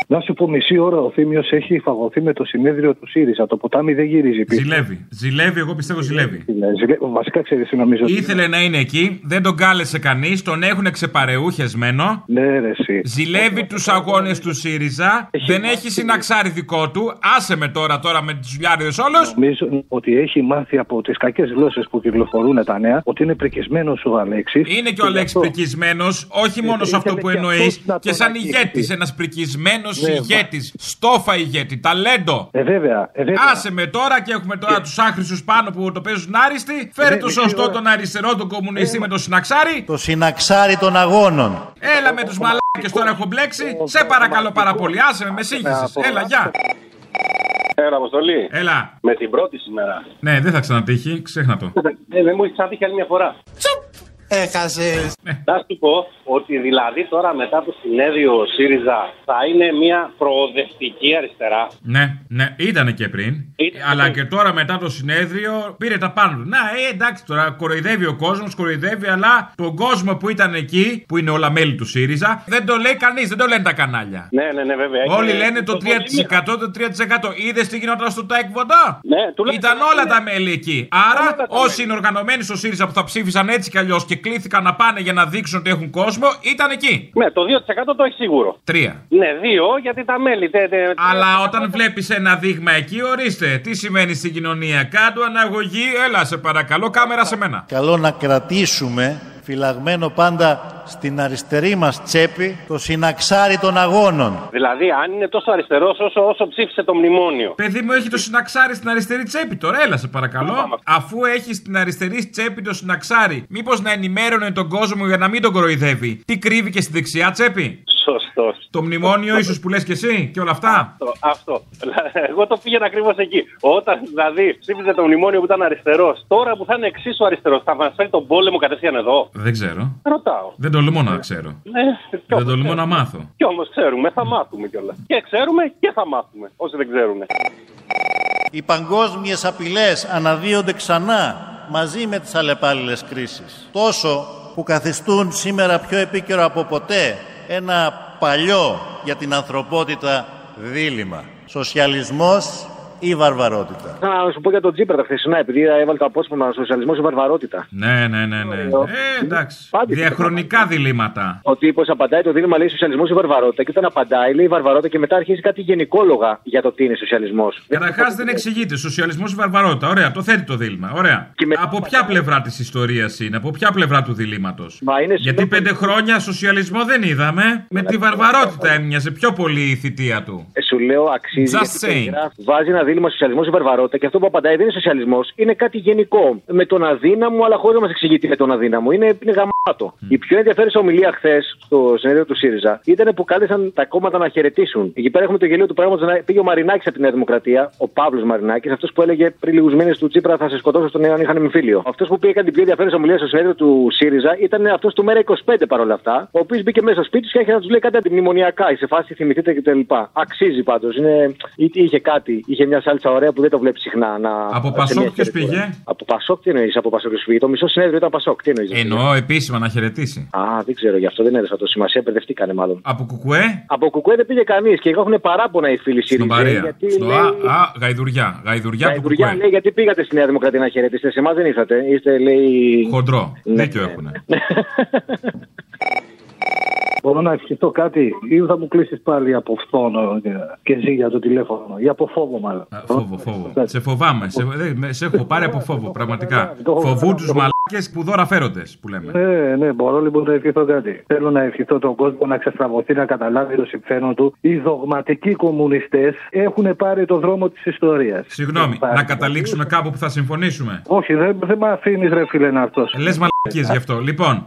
S39: Να σου πω, μισή ώρα ο Θήμιος έχει φαγωθεί με το συνέδριο του ΣΥΡΙΖΑ. Το ποτάμι δεν γυρίζει πίσω.
S8: Ζηλεύει. Ζηλεύει, εγώ πιστεύω ζηλεύει.
S39: Ναι, ζηλε- Βασικά ξέρεις, νομίζω. ότι-
S8: Ήθελε να είναι εκεί, δεν τον κάλεσε κανείς, τον έχουν ξεπαρεούχεσμένο.
S39: Ναι, ρε, εσύ.
S8: Ζηλεύει τους αγώνες του ΣΥΡΙΖΑ. δεν έχει συναξάρι δικό του. Άσε με τώρα, τώρα με τους δουλειάριδε όλους.
S39: Νομίζω ότι έχει μάθει από τις κακές γλώσσες που κυκλοφορούν τα νέα ότι είναι πρικισμένος ο Αλέξης.
S8: Είναι και ο Αλέξης πρικισμένος, όχι μόνος σε αυτό
S39: ήθελε
S8: που
S39: και
S8: εννοείς,
S39: αυτός να
S8: και
S39: τον
S8: σαν
S39: αγγίξει.
S8: ηγέτης. Ένας πρικισμένο
S39: Ναι,
S8: ηγέτης. Στόφα ηγέτη, ταλέντο.
S39: Ε, βέβαια, ε, βέβαια.
S8: Άσε με τώρα και έχουμε τώρα τους άχρηστους πάνω που το παίζουν άριστοι. Φέρε
S39: Ε,
S8: το
S39: μισή
S8: σωστό
S39: ώρα.
S8: τον αριστερό, τον κομμουνιστή με το συναξάρι.
S40: Το συναξάρι των αγώνων.
S8: Έλα με τους μαλάκες τώρα έχω μπλέξει. Σε παρακαλώ πάρα πολύ, άσε με, με σύγχυσες. Έλα, γεια.
S41: Έλα, Αποστολή.
S8: Έλα.
S41: Με την πρώτη σήμερα.
S8: Ναι, δεν θα ξανατύχει, ξέχνα το.
S41: Ε, δεν μου έχεις ξανατύχει άλλη μια φορά.
S40: Έχασες.
S41: Να σου πω ότι δηλαδή τώρα μετά το συνέδριο ΣΥΡΙΖΑ θα είναι μια προοδευτική αριστερά.
S8: Ναι, ναι, ήταν και πριν. αλλά και τώρα μετά το συνέδριο πήρε τα πάνω του. Να, ε, εντάξει τώρα, κοροϊδεύει ο κόσμος, κοροϊδεύει, αλλά τον κόσμο που ήταν εκεί, που είναι όλα μέλη του ΣΥΡΙΖΑ, δεν το λέει κανείς, δεν το λένε τα κανάλια.
S41: Ναι, ναι, ναι, βέβαια.
S8: Όλοι
S41: Έχει-
S8: λένε το 3%, το 3%. Είδες τι γινόταν στο ΤΑΕΚ Βοντά;
S41: Ναι,
S8: Ήταν όλα τα μέλη εκεί. Άρα, όσοι είναι οργανωμένοι στο ΣΥΡΙΖΑ που θα ψήφισαν έτσι κι αλλιώς και κλήθηκαν να πάνε για να δείξουν ότι έχουν κόσμο, ήταν εκεί.
S41: Ναι, το 2% το έχει σίγουρο.
S8: Τρία.
S41: Ναι, δύο γιατί τα μέλη. Τε, τε,
S8: Αλλά όταν βλέπεις ένα δείγμα εκεί, ορίστε, τι σημαίνει στην κοινωνία. Κάντου αναγωγή, έλα σε παρακαλώ, κάμερα σε μένα.
S40: Καλό να κρατήσουμε φυλαγμένο πάντα στην αριστερή μας τσέπη το συναξάρι των αγώνων.
S41: Δηλαδή, αν είναι τόσο αριστερός όσο, όσο ψήφισε το μνημόνιο.
S8: Παιδί μου έχει το συναξάρι στην αριστερή τσέπη τώρα, έλα σε παρακαλώ. Αφού έχει στην αριστερή τσέπη το συναξάρι, μήπως να ενημέρωνε τον κόσμο για να μην τον κοροϊδεύει. Τι κρύβει και στη δεξιά τσέπη;
S41: Σωστό.
S8: Το μνημόνιο ίσως που λες και εσύ και όλα αυτά;
S41: Αυτό, αυτό. Εγώ το πήγαινα ακριβώς εκεί. Όταν δηλαδή ψήφιζε το μνημόνιο που ήταν αριστερός, τώρα που θα είναι εξίσου αριστερός, θα μας φέρει τον πόλεμο κατευθείαν εδώ.
S8: Δεν ξέρω.
S41: Ρωτάω.
S8: Δεν τολμώ να ξέρω.
S41: Ναι,
S8: Δεν τολμώ να μάθω.
S41: Κι όμως ξέρουμε, θα μάθουμε κιόλας. Και ξέρουμε και θα μάθουμε. Όσοι δεν ξέρουν.
S40: Οι παγκόσμιες απειλές αναδύονται ξανά μαζί με τις αλλεπάλληλες κρίσεις. Τόσο που καθιστούν σήμερα πιο επίκαιρο από ποτέ ένα παλιό για την ανθρωπότητα δίλημα. Σοσιαλισμός ή βαρβαρότητα.
S42: Θα σου πω για τον Τζίπρα τα χθεσινά, επειδή έβαλε το απόσπασμα σοσιαλισμό ή βαρβαρότητα.
S8: Ναι, ναι, ναι, ναι. Ε, εντάξει. Διαχρονικά διλήμματα.
S42: Ο τύπο απαντάει το δίλημα λέει σοσιαλισμός ή βαρβαρότητα και όταν απαντάει λέει βαρβαρότητα και μετά αρχίζει κάτι γενικόλογα για το τι είναι σοσιαλισμός.
S8: Καταρχάς δεν εξηγείται. Σοσιαλισμός ή βαρβαρότητα. Ωραία, το θέτει το δίλημα. Ωραία. Από ποια πλευρά της ιστορίας είναι, από ποια πλευρά του διλήμματος; Γιατί πέντε χρόνια σοσιαλισμό δεν είδαμε. Με τη βαρβαρότητα έμοιαζε πιο πολύ η θητεία του.
S42: Ε, σου λέω αξίζει.
S8: Just
S42: γιατί
S8: saying.
S42: περιγράφει- Βάζει ένα δίλημα σοσιαλισμός ή βαρβαρότητα και αυτό που απαντάει δεν είναι σοσιαλισμός, είναι κάτι γενικό. Με τον αδύναμο, αλλά χωρίς να μας εξηγεί τι είναι τον αδύναμο. Είναι, είναι γαμάτο. Η πιο ενδιαφέρουσα ομιλία χθες στο συνέδριο του ΣΥΡΙΖΑ ήταν που κάλεσαν τα κόμματα να χαιρετήσουν. Εκεί πέρα έχουμε το γελίο του πράγματος να πήγε ο Μαρινάκης από τη Νέα Δημοκρατία, ο Παύλος Μαρινάκης, αυτός που έλεγε πριν λίγους μήνες του Τσίπρα θα σε σκοτώσω στον αν είχαν εμφύλιο. Αυτός που πήγε έκανε την πιο ενδιαφέρουσα ομιλία στο συνέδριο του ΣΥΡΙΖΑ ήταν αυτός του Μέρα 25 παρόλα αυτά, ο οποίος μπήκε μέσα στο σπίτι του και άρχισε να τους λέει κάτι αντιμνημονιακά, σε φάση θυμηθείτε κτλ. Αξίζει πάντως. Είναι... ή- Είχε κάτι, είχε μια σάλτσα ωραία που δεν το βλέπεις συχνά. Να...
S8: Από
S42: σε
S8: Πασόκ
S42: μια
S8: ποιος
S42: χαιρετura.
S8: πήγε;
S42: Από Πασόκ τι εννοείς, από Πασόκ ποιος πήγε; Το μισό συνέδριο ήταν Πασόκ. Τι εννοείς.
S8: Εννοώ επίσημα να χαιρετήσει.
S42: Α, δεν ξέρω γι' αυτό δεν έδωσα το σημασία, μπερδευτήκανε μάλλον.
S8: Από κουκουέ;
S42: Από κουκουέ δεν πήγε κανείς και έχουν παράπονα οι φίλοι
S8: Στον
S42: ΣΥΡΙΖΑ.
S8: Παρία.
S42: Γιατί
S8: Στο
S42: λέει...
S8: Α, α, γαϊδουριά. Γαϊδουριά του
S42: Γαϊδουριά
S8: κουκουέ.
S42: λέει γιατί πήγατε στη Νέα Δημοκρατία να χαιρετήσετε. Σε εμάς δεν ήρθατε. Είστε λέει.
S8: Χοντρό.
S42: Ναι.
S8: Δίκιο έχουν.
S39: Μπορώ να ευχηθώ κάτι ή θα μου κλείσεις πάλι από φθόνο και εσύ για το τηλέφωνο. Ή από φόβο, μάλλον.
S8: Φόβο, φόβο. Σε φοβάμαι. Σε, δε, με- σε έχω πάρει από φόβο, πραγματικά. Φοβού τους μαλάκες που δώρα φέροντες, που λέμε.
S39: Ναι, ναι, μπορώ λοιπόν να ευχηθώ κάτι. Θέλω να ευχηθώ τον κόσμο να ξεστραβωθεί, να καταλάβει το συμφέρον του. Οι δογματικοί κομμουνιστές έχουν πάρει το δρόμο της ιστορίας.
S8: Συγγνώμη, να καταλήξουμε κάπου που θα συμφωνήσουμε.
S39: Όχι, δεν, δεν με αφήνεις, ρε φίλε, να αυτός.
S8: Λες μαλακίε γι' αυτό. Λοιπόν,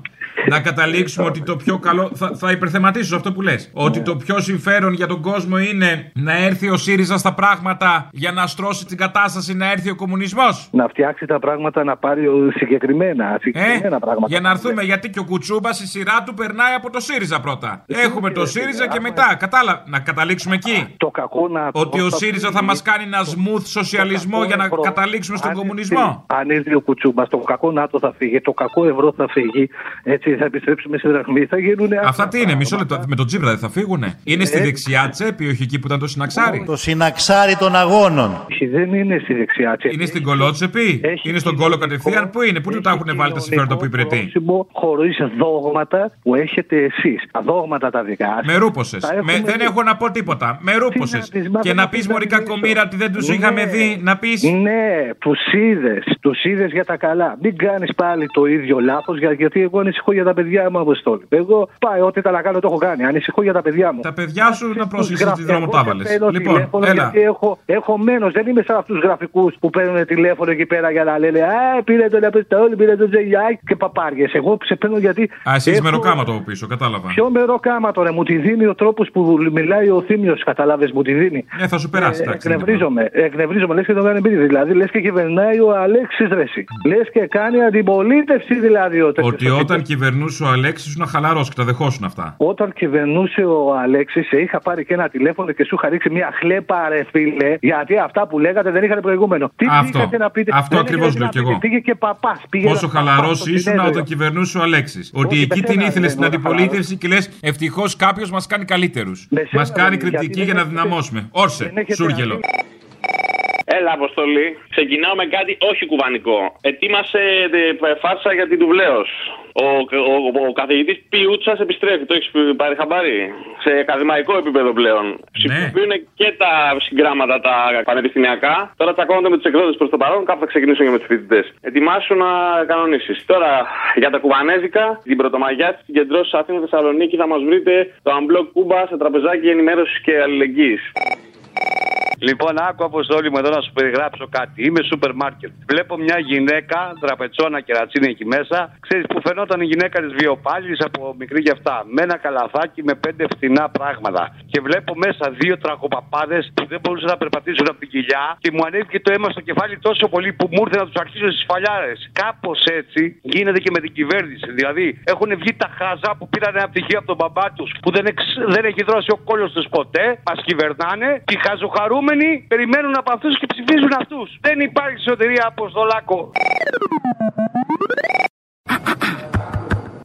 S8: να καταλήξουμε ότι το πιο καλό. Θα, θα υπερθεματίσω αυτό που λες. Ότι το πιο συμφέρον για τον κόσμο είναι να έρθει ο ΣΥΡΙΖΑ στα πράγματα για να στρώσει την κατάσταση να έρθει ο κομμουνισμός.
S39: Να φτιάξει τα πράγματα να πάρει ο- συγκεκριμένα, συγκεκριμένα πράγματα.
S8: Ε, Για να έρθουμε, γιατί και ο Κουτσούμπας η σειρά του περνάει από το ΣΥΡΙΖΑ πρώτα. Έχουμε το ΣΥΡΙΖΑ και μετά. Κατάλαβα. Να καταλήξουμε εκεί.
S39: Το κακό να.
S8: Ότι ο ΣΥΡΙΖΑ θα μας κάνει ένα smooth σοσιαλισμό για να καταλήξουμε στον κομμουνισμό.
S39: Αν έρθει ο Κουτσούμπας, το κακό ΝΑΤΟ θα φύγει, το κακό ευρώ θα φύγει, έτσι θα επιστρέψουμε στη δραχμή, θα γίνουν.
S8: Αυτά τι είναι, μισό λεπτό. Με τον Τσίπρα δεν θα φύγουνε; Είναι στη
S39: Ε,
S8: δεξιά τσέπη, όχι εκεί που ήταν το συναξάρι;
S40: Το συναξάρι των αγώνων.
S39: Όχι, δεν είναι στη δεξιά τσέπη.
S8: Είναι στην κολότσεπη; Είναι στον κόλο κατευθείαν; Πού είναι, πού του τα έχουν βάλει τα συμφέροντα που υπηρετεί;
S39: Χωρίς δόγματα που έχετε εσείς. Τα δόγματα τα δικά σας.
S8: Με ρούπωσε.
S39: Τα έχουμε
S8: Δεν
S39: δει.
S8: έχω να πω τίποτα. Με ρούπωσε.
S39: τις μάθαμε
S8: Και να
S39: να
S8: πεις
S39: τις
S8: Μωρικά κομμύρα ότι δεν τους είχαμε δει. Να πεις;
S39: Ναι, τους είδες. Τους είδες για τα καλά. Μην κάνεις πάλι το ίδιο λάθος, γιατί εγώ ανησυχώ για τα παιδιά μου, Αποστόλη. Εγώ πάει, ό,τι τα να κάνω το έχω κάνει. Ανησυχώ για τα παιδιά μου.
S8: Τα παιδιά σου να πρόσχεσαι
S39: Τους
S8: τι δρόμο
S39: γραφ-
S8: τα
S39: εγώ
S8: έβαλε.
S39: σε παίρνω
S8: Λοιπόν,
S39: τηλέφωνο
S8: έλα.
S39: Γιατί έχω, έχω μένος, δεν είμαι σαν αυτούς του γραφικούς που παίρνουν τηλέφωνο εκεί πέρα για να λένε Α, πήρε τον Αποστόλη, πήρε τον Τζεγιάκ και παπάριες. Εγώ σε παίρνω γιατί.
S8: Α, εσύ είσαι
S39: έχω-
S8: μεροκάματο από πίσω, κατάλαβα.
S39: Ποιο μεροκάματο, ρε, μου τη δίνει ο τρόπος που μιλάει ο Θήμιος, κατάλαβες, μου τη δίνει.
S8: Ε, θα σου περάσει,
S39: Ε,
S8: εντάξει. δεν
S39: εκνευρίζομαι, εκνευρίζομαι, λες και τον κάνει επίτηδε. Δηλαδή, λες και κυβερνάει ο Αλέξης Ρέση. Λες και κάνει αντιπολίτευση δηλαδή ο τέτοιος
S8: Ότι
S39: ο
S8: όταν
S39: τύπος.
S8: Κυβερνούσε ο Αλέξης, σου να χαλαρώσει και τα δεχόσουν αυτά.
S39: Όταν κυβερνούσε ο Αλέξης, σε είχα πάρει και ένα τηλέφωνο και σου είχα ρίξει μια χλέπα, ρε φίλε, γιατί αυτά που λέγατε δεν είχαν προηγούμενο. Τι
S8: Αυτό.
S39: πήγατε να πείτε;
S8: Αυτό
S39: δεν
S8: ακριβώς
S39: είχατε
S8: λέω
S39: να
S8: κι
S39: πείτε.
S8: εγώ.
S39: Πήγε και παπάς.
S8: Πόσο χαλαρός ήσουν όταν κυβερνούσε ο Αλέξης. Ότι
S39: Όχι,
S8: εκεί
S39: με
S8: την
S39: σένα
S8: ήθελες
S39: δεν
S8: στην
S39: ήμουν
S8: αντιπολίτευση και λες ευτυχώς κάποιος μας κάνει καλύτερους.
S39: σένα
S8: Μας κάνει
S39: δεν-
S8: κριτική
S39: γιατί
S8: για
S39: δεν
S8: να
S39: έχετε-
S8: δυναμώσουμε. Όρσε,
S39: δεν έχετε
S8: σούργελο.
S43: Έλα, Αποστολή. Ξεκινάω με κάτι όχι κουβανικό. Ετοίμασε ε, φάρσα για την Τουβλέο. Ο, ο, ο, καθηγητής Πιούτσας επιστρέφει. Το έχεις πάρει χαμπάρι; Σε ακαδημαϊκό επίπεδο πλέον. Ψηφοποιούν και τα συγκράματα τα πανεπιστημιακά. Τώρα τσακώνονται με τους εκδότες προς το παρόν. Κάπου θα ξεκινήσουν και με τους φοιτητές. Ετοιμάσου να κανονίσεις. Τώρα για τα κουβανέζικα, την Πρωτομαγιά τη συγκεντρώσει Αθήνα Θεσσαλονίκη θα μας βρείτε το Unblock Κούμπα σε τραπεζάκι ενημέρωσης και αλληλεγγύης.
S44: Λοιπόν, άκου αποστόλη μου εδώ να σου περιγράψω κάτι. Είμαι σούπερ μάρκετ. Βλέπω μια γυναίκα, τραπετσόνα και ρατσίνη εκεί μέσα. Ξέρεις που φαινόταν η γυναίκα της βιοπάλης από μικρή γι' αυτά. Με ένα καλαθάκι με πέντε φθηνά πράγματα. Και βλέπω μέσα δύο τραχοπαπάδες που δεν μπορούσαν να περπατήσουν από την κοιλιά. Και μου ανέβηκε το αίμα στο κεφάλι τόσο πολύ που μου ήρθε να τους αρχίσω στις φαλιάρες. Κάπως έτσι γίνεται και με την κυβέρνηση. Δηλαδή έχουν βγει τα χάζα που πήραν ένα πτυχίο από τον μπαμπά τους που δεν, εξ, δεν έχει δρώσει ο κόλος τους ποτέ. Μας κυβερνάνε. Και οι χαζοχαρούμενοι περιμένουν από αυτούς και ψηφίζουν αυτούς. Δεν υπάρχει σωτηρία Αποστολάκο.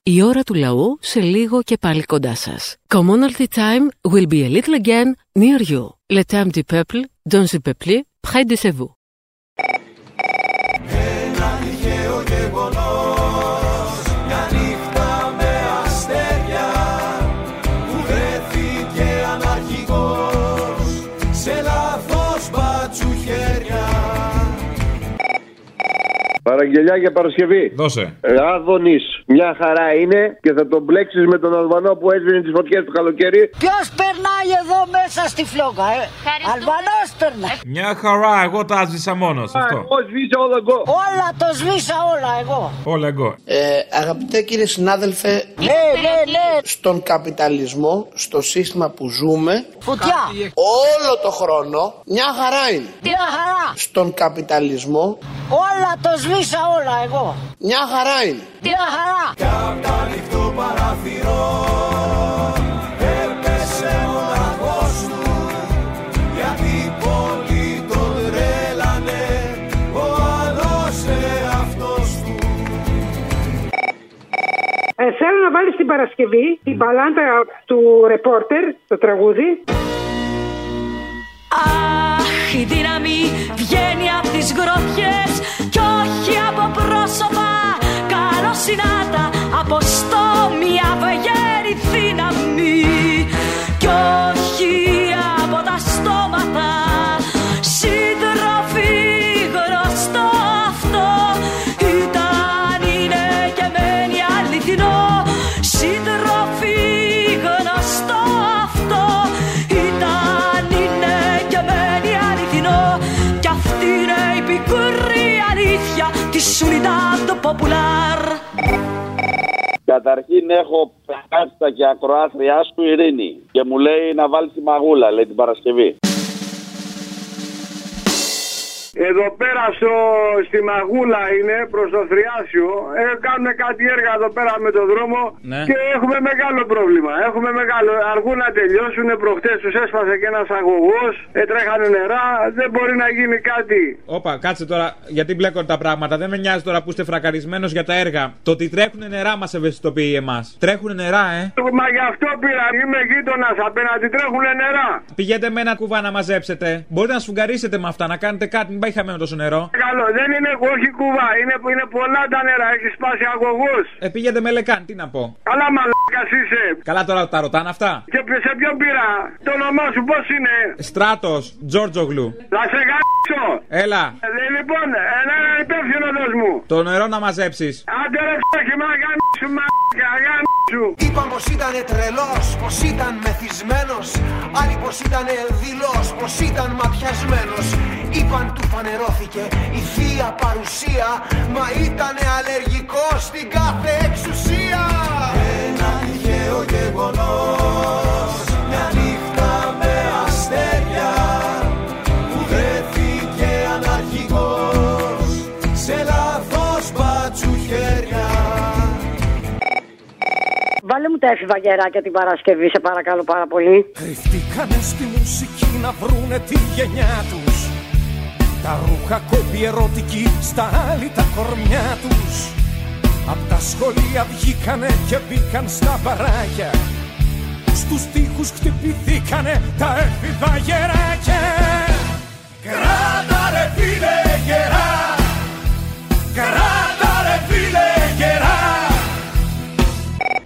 S45: Η ώρα του λαού σε λίγο και πάλι κοντά σας. Commonalty time will be a little again near you. Le temps du peuple, dans le peuple, près de chez vous.
S46: Παραγγελιά για Παρασκευή.
S8: Δώσε.
S46: Ε, Άδωνης, μια χαρά είναι και θα τον μπλέξεις με τον Αλβανό που έσβηνε τις φωτιές του καλοκαίρι.
S28: Ποιος περνάει εδώ μέσα στη φλόγα, ε; Αλβανός περνάει.
S8: Μια χαρά, εγώ τα ζήσα μόνος αυτό.
S46: Εγώ σβήσα όλα εγώ.
S28: Όλα το σβήσα όλα εγώ.
S8: Όλα εγώ.
S27: Ε, αγαπητέ κύριε συνάδελφε,
S28: Ναι, ναι, ναι.
S27: στον καπιταλισμό, στο σύστημα που ζούμε,
S28: Φωτιά.
S27: όλο το χρόνο μια χαρά είναι.
S28: Μια χαρά.
S27: Στον καπιταλισμό,
S28: Όλα το σβήσα όλα εγώ.
S27: μια χαρά είναι.
S28: Μια χαρά.
S3: Απ' τα ανοιχτό παραθυρό Έπεσε μοναχός του Γιατί πολλοί τον τρέλανε Ο άλλος εαυτός του
S47: Ε, θέλω να βάλεις την Παρασκευή την παλάντα του ρεπόρτερ, το τραγούδι.
S38: Αχ, η δύναμη βγαίνει από τις γροθιές κι όχι από πρόσωπα καλοσυνάτα από στόμια
S48: Καταρχήν έχω πεχάστα και ακροάθριά σου Ειρήνη και μου λέει να βάλεις τη μαγούλα, λέει την Παρασκευή.
S34: Εδώ πέρα στο, στη Μαγούλα είναι προς το Θριάσιο. Ε, κάνουν κάτι έργα εδώ πέρα με το δρόμο
S8: Ναι.
S34: και έχουμε μεγάλο πρόβλημα. Έχουμε μεγάλο. Αργούν να τελειώσουν. Προχτές τους έσπασε και ένας αγωγός. Ε, τρέχανε νερά. Δεν μπορεί να γίνει κάτι.
S8: Όπα, κάτσε τώρα, γιατί μπλέκονται τα πράγματα. Δεν με νοιάζει τώρα που είστε φρακαρισμένος για τα έργα. Το ότι τρέχουν νερά μας ευαισθητοποιεί εμάς. Τρέχουν νερά, ε.
S34: Μα γι' αυτό πήρα. Είμαι γείτονας απέναντι. Τρέχουν νερά.
S8: Πηγαίνετε με ένα κουβά να μαζέψετε. Μπορείτε να σφουγγαρίσετε με αυτά, να κάνετε κάτι, μην πάει χαμένο τόσο νερό.
S34: Καλό. Δεν είναι όχι κουβά. Είναι, είναι πολλά τα νερά. Έχει σπάσει αγωγό.
S8: Ε, πήγαινε με λεκάν, τι να πω.
S34: Καλά μαλάκας είσαι.
S8: Καλά τώρα τα ρωτάνε αυτά.
S34: Και σε ποιον πήρα. Το όνομά σου πώς είναι;
S8: Στράτος, Τζόρτζογλου.
S34: Θα σε γάμψω.
S8: Έλα,
S34: Ε, λοιπόν, ένα υπεύθυνο δώσ' μου.
S8: το νερό να μαζέψεις.
S34: Άντε ρε φτώχη, μα γάμψου, μα γάμψου.
S3: Είπαν πως ήταν τρελός, πως ήταν μεθυσμένος Άλλοι πως ήταν δηλός, πως ήταν ματιασμένος Είπαν του φανερώθηκε η θεία παρουσία Μα ήταν αλλεργικός στην κάθε εξουσία
S49: Βάλε μου τα έφηβα γεράκια την Παρασκευή, σε παρακαλώ πάρα πολύ.
S3: Κρυφτήκανε στη μουσική να βρούνε τη γενιά τους. Τα ρούχα κόπη ερωτική στα άλλη τα κορμιά τους. Απ' τα σχολεία βγήκανε και μπήκαν στα μπαράκια Στους τοίχους χτυπηθήκανε τα έφηβα γεράκια. Κράτα ρε φίλε γερά. Κράτα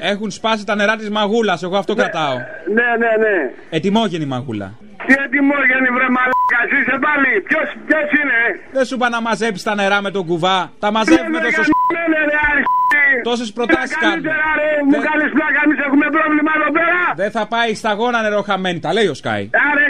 S8: Έχουν σπάσει τα νερά της μαγούλας, εγώ αυτό κρατάω.
S34: Ναι, ναι, ναι.
S8: Ετοιμόγενη μαγούλα.
S34: Τι ετοιμόγενη βρε μαλάκα, είσαι πάλι. Ποιος, ποιος είναι;
S8: Δεν σου είπα να μαζέψεις τα νερά με τον κουβά. Τα μαζεύουμε τόσο σ... Τόσες προτάσεις κάνουμε.
S34: Καλύτερα ρε, μου κάνεις πλάκα, εμείς έχουμε πρόβλημα εδώ πέρα.
S8: Δεν θα πάει σταγόνα νερό χαμένη, τα λέει ο Σκάι.
S34: Άρε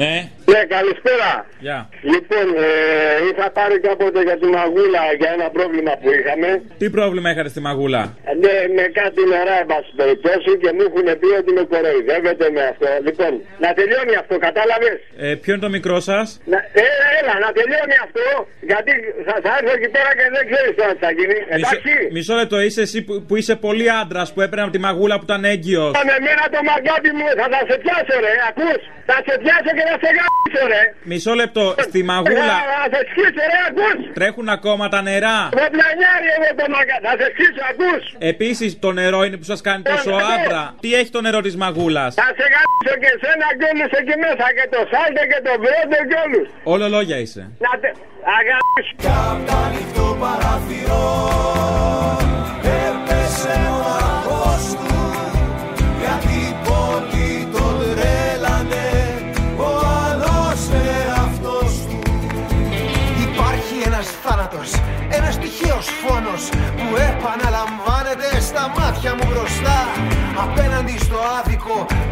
S8: Ναι.
S34: Ναι, καλησπέρα.
S8: Γεια.
S34: Λοιπόν, ε, είχα πάρει κάποτε για τη μαγούλα για ένα πρόβλημα που είχαμε.
S8: Τι πρόβλημα είχατε στη μαγούλα;
S34: Ε, Ναι, με κάτι νερά, εν πάση περιπτώσει, και μου έχουν πει ότι με κοροϊδεύετε με αυτό. Λοιπόν, να τελειώνει αυτό, κατάλαβες;
S8: Ε, ποιο είναι το μικρό σας;
S34: Να, ε, έλα, να τελειώνει αυτό, γιατί θα, θα έρθω εκεί πέρα και δεν ξέρεις τώρα τι θα γίνει.
S8: Μισό,
S34: Εντάξει.
S8: μισό λεπτό, είσαι εσύ που, που είσαι πολύ άντρας που έπαιρνε από τη μαγούλα που ήταν έγκυος.
S34: Με μένα το μαγκάτι μου θα, θα σε πιάσω, ρε, ακούς. Θα σε πιάσω και θα σε γάμισω, ρε.
S8: Μισό λεπτό, στη μαγούλα
S34: Θα, θα σε σκίσω, ρε, ακούς.
S8: τρέχουν ακόμα τα νερά.
S34: Με πλανιάρι εγώ το μαγκάτι, θα σε σκίσω, ακούς.
S8: Επίσης το νερό είναι που σας κάνει τόσο άντρα. Τι έχει το νερό της μαγούλας;
S34: Θα σε γάμισω και σένα και όλους εκεί μέσα και το σάλτε και το βρόντε και όλους.
S8: Όλο λόγια είσαι.
S34: Να τε... Αγάπη.
S3: Απ' τα ανοιχτό παραθυρό έπεσε ο αγός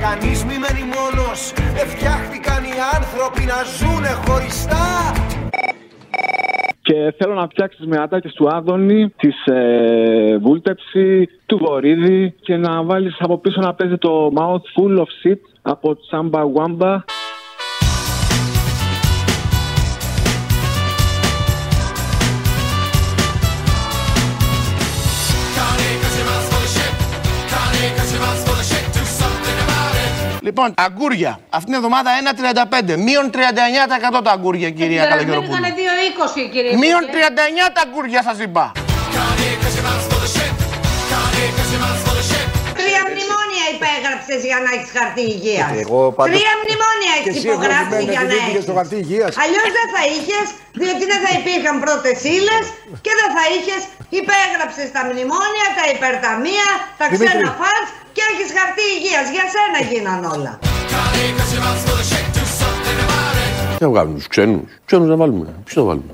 S3: κανείς μη μένει μόνος Δεν φτιάχτηκαν οι άνθρωποι να ζουνε χωριστά
S29: Και θέλω να φτιάξεις με ατάκες του Άδωνη, της ε, Βούλτεψη, του Βορύδη και να βάλεις από πίσω να παίζει το Mouth Full of Shit από Τσάμπα Wamba.
S27: Λοιπόν, αγκούρια. Αυτήν την εβδομάδα 1,35. Μείον 39% τα αγκούρια, κυρία Καλαγεροπούλου.
S50: Ήταν 2,20 κύριε.
S27: Μείον
S50: Υπουργέ.
S27: 39 τα αγκούρια σας είπα.
S50: Υπέγραψε για να έχεις χαρτί υγείας.
S5: Εγώ πάντως-
S50: Τρία μνημόνια
S5: Και
S50: έχεις
S5: εσύ
S50: υπογράψει
S5: εγωδημένα
S50: για
S5: δεν
S50: να
S5: πήγες
S50: έχεις.
S5: στο χαρτί υγείας.
S50: Αλλιώς δεν θα είχες, διότι δεν θα υπήρχαν πρώτες ύλες και δεν θα είχες. Υπέγραψες τα μνημόνια, τα υπερταμεία, τα
S5: Δημήτρη.
S50: ξένα φαντ και έχεις χαρτί υγείας. Για σένα γίναν όλα.
S51: Τι να βγάλουμε τους ξένους. Ξένους να βάλουμε. Ποιους να βάλουμε.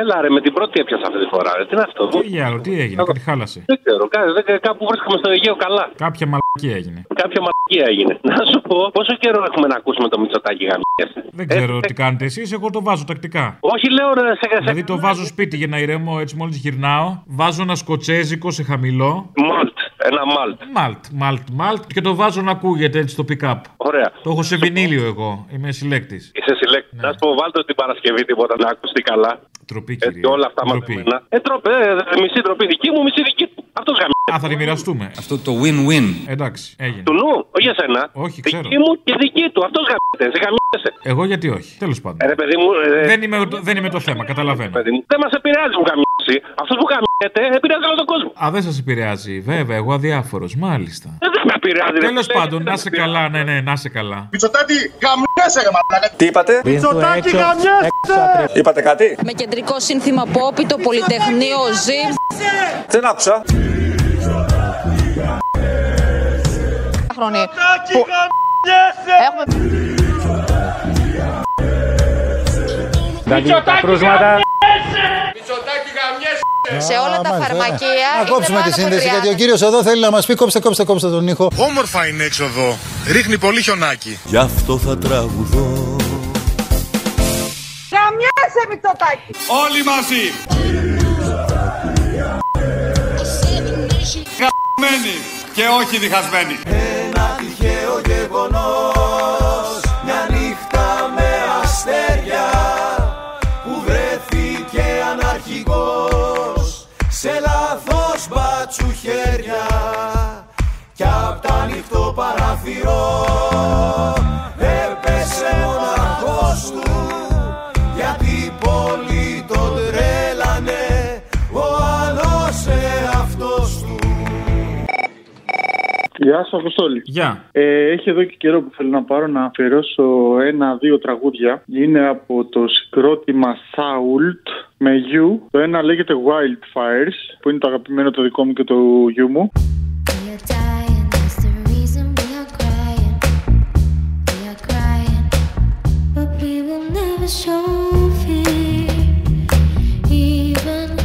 S41: Έλα ρε, με την πρώτη έπιασα αυτή τη φορά. Ρε. Τι είναι αυτό.
S8: Τι διάλογο, τι έγινε, κάτι χάλασε.
S41: Δεν ξέρω, κα- δεν- κάπου βρίσκομαι στο Αιγαίο καλά.
S8: Κάποια μαλακία έγινε.
S41: Κάποια μαλακία έγινε. Να σου πω, πόσο καιρό έχουμε να ακούσουμε το Μητσοτάκι γαμιές.
S8: Δεν ξέρω τι κάνετε εσείς, εγώ το βάζω τακτικά.
S41: Όχι, λέω ρε, σε σε-
S8: Δηλαδή το βάζω σπίτι για να ηρεμώ έτσι μόλις γυρνάω. Βάζω ένα σκοτσέζικο σε χαμηλό.
S41: Μάλτ. Ένα μάλτ.
S8: Μάλτ, μάλτ, μάλτ και το βάζω να ακούγεται έτσι στο pick-up.
S41: Ωραία.
S8: Το έχω σε βινίλιο εγώ. Είμαι συλλέκτης.
S41: Είσαι συλλέκτης. Να σου πω, βάλτε την Παρασκευή τίποτα να ακουστεί καλά.
S8: Τροπή,
S41: Έτσι, όλα αυτά μαζεμένα. Ε, τροπέ, ε, μισή τροπή δική μου, μισή δική του. Αυτός γαμιές.
S8: Α, θα τη μοιραστούμε.
S52: Αυτό το win-win.
S8: Εντάξει, έγινε.
S41: Του νου, όχι για σένα.
S8: Όχι, ξέρω.
S41: Δική μου και δική του. Αυτός γαμιέται. Σε γαμιέσαι.
S8: Εγώ γιατί όχι. Τέλος πάντων.
S41: Ε, ρε παιδί μου. ε,
S8: Δεν είμαι, το- δεν είμαι το θέμα, καταλαβαίνω.
S41: παιδί μου, Δεν μας επηρεάζει που γαμιέσει. Αυτός που γαμιέται επηρεάζει όλο τον κόσμο.
S8: Α, δεν σας επηρεάζει. Βέβαια, εγώ αδιάφορος, μάλιστα.
S41: Ε, Δεν με επηρεάζει. ρε
S8: Τέλος
S41: φίλε.
S8: πάντων, να σε καλά, ναι, ναι, να σε καλά.
S41: Μητσοτάκη, γαμιέσαι, ρε μαλάκα.
S53: Τι είπατε;
S41: Μητσοτάκη, γαμιέσαι.
S53: Είπατε κάτι;
S54: Με κεντρικό σύνθημα Πόπι, το Πολυτεχνείο ζει.
S53: Δεν άκουσα.
S54: Χρόνια. Έχουμε...
S34: Δηλαδή τα κρούσματα.
S54: Σε όλα τα φαρμακεία.
S55: Να
S54: είναι
S55: κόψουμε τη
S54: πάνω από
S55: σύνδεση
S54: 30.
S55: γιατί ο κύριος εδώ θέλει να μας πει κόψτε, κόψτε, κόψτε τον ήχο.
S29: Όμορφα είναι έξω εδώ. Ρίχνει πολύ χιονάκι.
S55: Γι' αυτό θα τραγουδώ.
S50: Γαμιέσαι Μητσοτάκη.
S29: Όλοι μαζί. Γαμμένοι και όχι διχασμένοι.
S3: Ένα τυχαίο γεγονός
S34: Γεια σα, Αποστόλη.
S8: Γεια.
S34: Ε, έχει εδώ και καιρό που θέλω να πάρω να αφιερώσω ένα-δύο τραγούδια. Είναι από το συγκρότημα Sault με You. Το ένα λέγεται Wildfires, που είναι το αγαπημένο το δικό μου και το γιου μου.
S38: But we will never show fear, even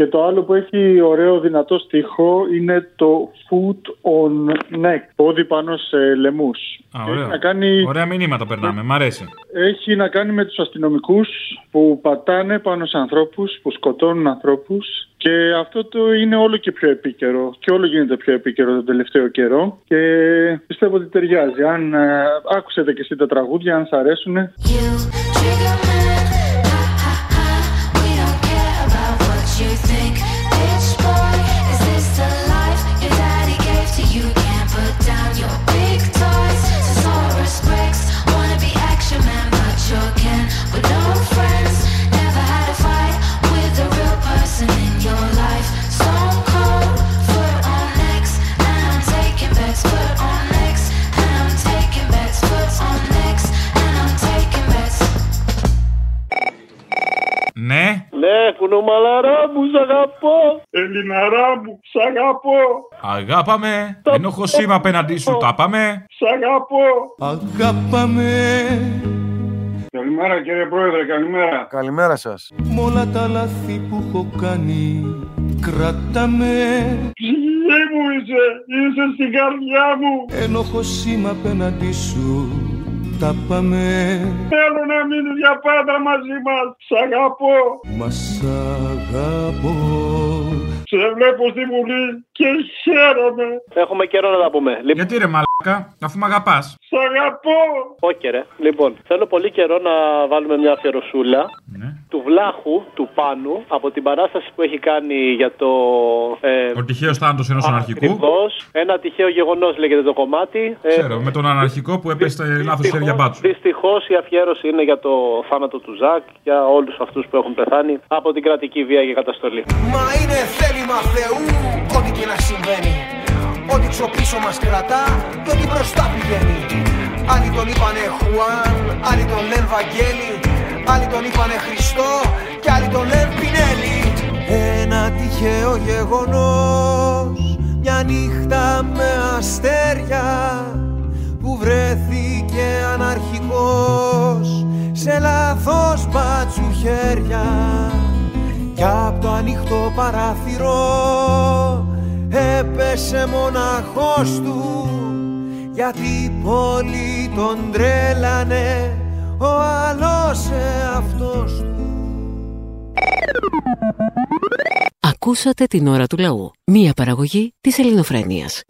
S34: Και το άλλο που έχει ωραίο δυνατό στίχο είναι το Foot on Neck, πόδι πάνω σε λαιμούς.
S8: Α,
S34: Έχει
S8: ωραία.
S34: να κάνει
S8: Ωραία μηνύματα περνάμε, μ' αρέσει.
S34: Έχει να κάνει με τους αστυνομικούς που πατάνε πάνω σε ανθρώπους, που σκοτώνουν ανθρώπους και αυτό το είναι όλο και πιο επίκαιρο και όλο γίνεται πιο επίκαιρο τον τελευταίο καιρό και πιστεύω ότι ταιριάζει. Αν ε, άκουσετε και εσύ τα τραγούδια, αν σας αρέσουν,
S38: You think
S8: Ναι.
S41: Ναι, κουνομαλαρά μου, σ' αγαπώ.
S34: Ελληναρά μου, σ' αγαπώ.
S8: Αγάπαμε. Ενόχω σήμα απέναντί σου, τα πάμε.
S34: Σ' αγαπώ.
S3: Αγάπαμε
S56: Καλημέρα κύριε Πρόεδρε, καλημέρα.
S52: Καλημέρα σας.
S3: Μ' όλα τα λάθη που έχω κάνει Κράταμε
S34: Ψυχή μου, η
S29: είσαι, είσαι στην καρδιά μου.
S3: Ένοχος είμαι απέναντι σου Τα πάμε
S29: Θέλω να μείνεις για πάντα μαζί μας. Σ' αγαπώ.
S3: Μας σ' αγαπώ
S29: Σε βλέπω στη Βουλή και χαίρομαι.
S41: Έχουμε καιρό να τα πούμε. Λοιπόν,
S8: Γιατί ρε μαλάκα, αφού με αγαπάς.
S29: Σ' αγαπώ.
S41: Όχι, ρε. Λοιπόν, θέλω πολύ καιρό να βάλουμε μια αφιερωσούλα
S8: Ναι.
S41: του Βλάχου, του Πάνου, από την παράσταση που έχει κάνει για το. Ε,
S8: Ο τυχαίος θάνατος ενός αναρχικού.
S41: Ακριβώς. Ένα τυχαίο γεγονός λέγεται το κομμάτι. Ε,
S8: Ξέρω, με τον αναρχικό που έπεσε λάθος χέρια μπάτσου.
S41: Δυστυχώς η αφιέρωση είναι για το θάνατο του Ζακ, για όλους αυτούς που έχουν πεθάνει από την κρατική βία και καταστολή.
S3: Μα είναι θέλημα Θεού Ό,τι και να συμβαίνει Ό,τι ξοπίσω μας κρατά Και ό,τι μπροστά πηγαίνει. Άλλοι τον είπανε Χουάν Άλλοι τον λένε Βαγγέλη Άλλοι τον είπανε Χριστό Και άλλοι τον λένε Πινέλη. Ένα τυχαίο γεγονός Μια νύχτα με αστέρια Που βρέθηκε αναρχικός Σε λάθος μπάτσου χέρια κι απ' το ανοιχτό παράθυρο έπεσε μοναχός του γιατί η πόλη τον τρέλανε ο άλλος εαυτός του.
S57: Ακούσατε την ώρα του λαού. Μία παραγωγή της ελληνοφρένειας.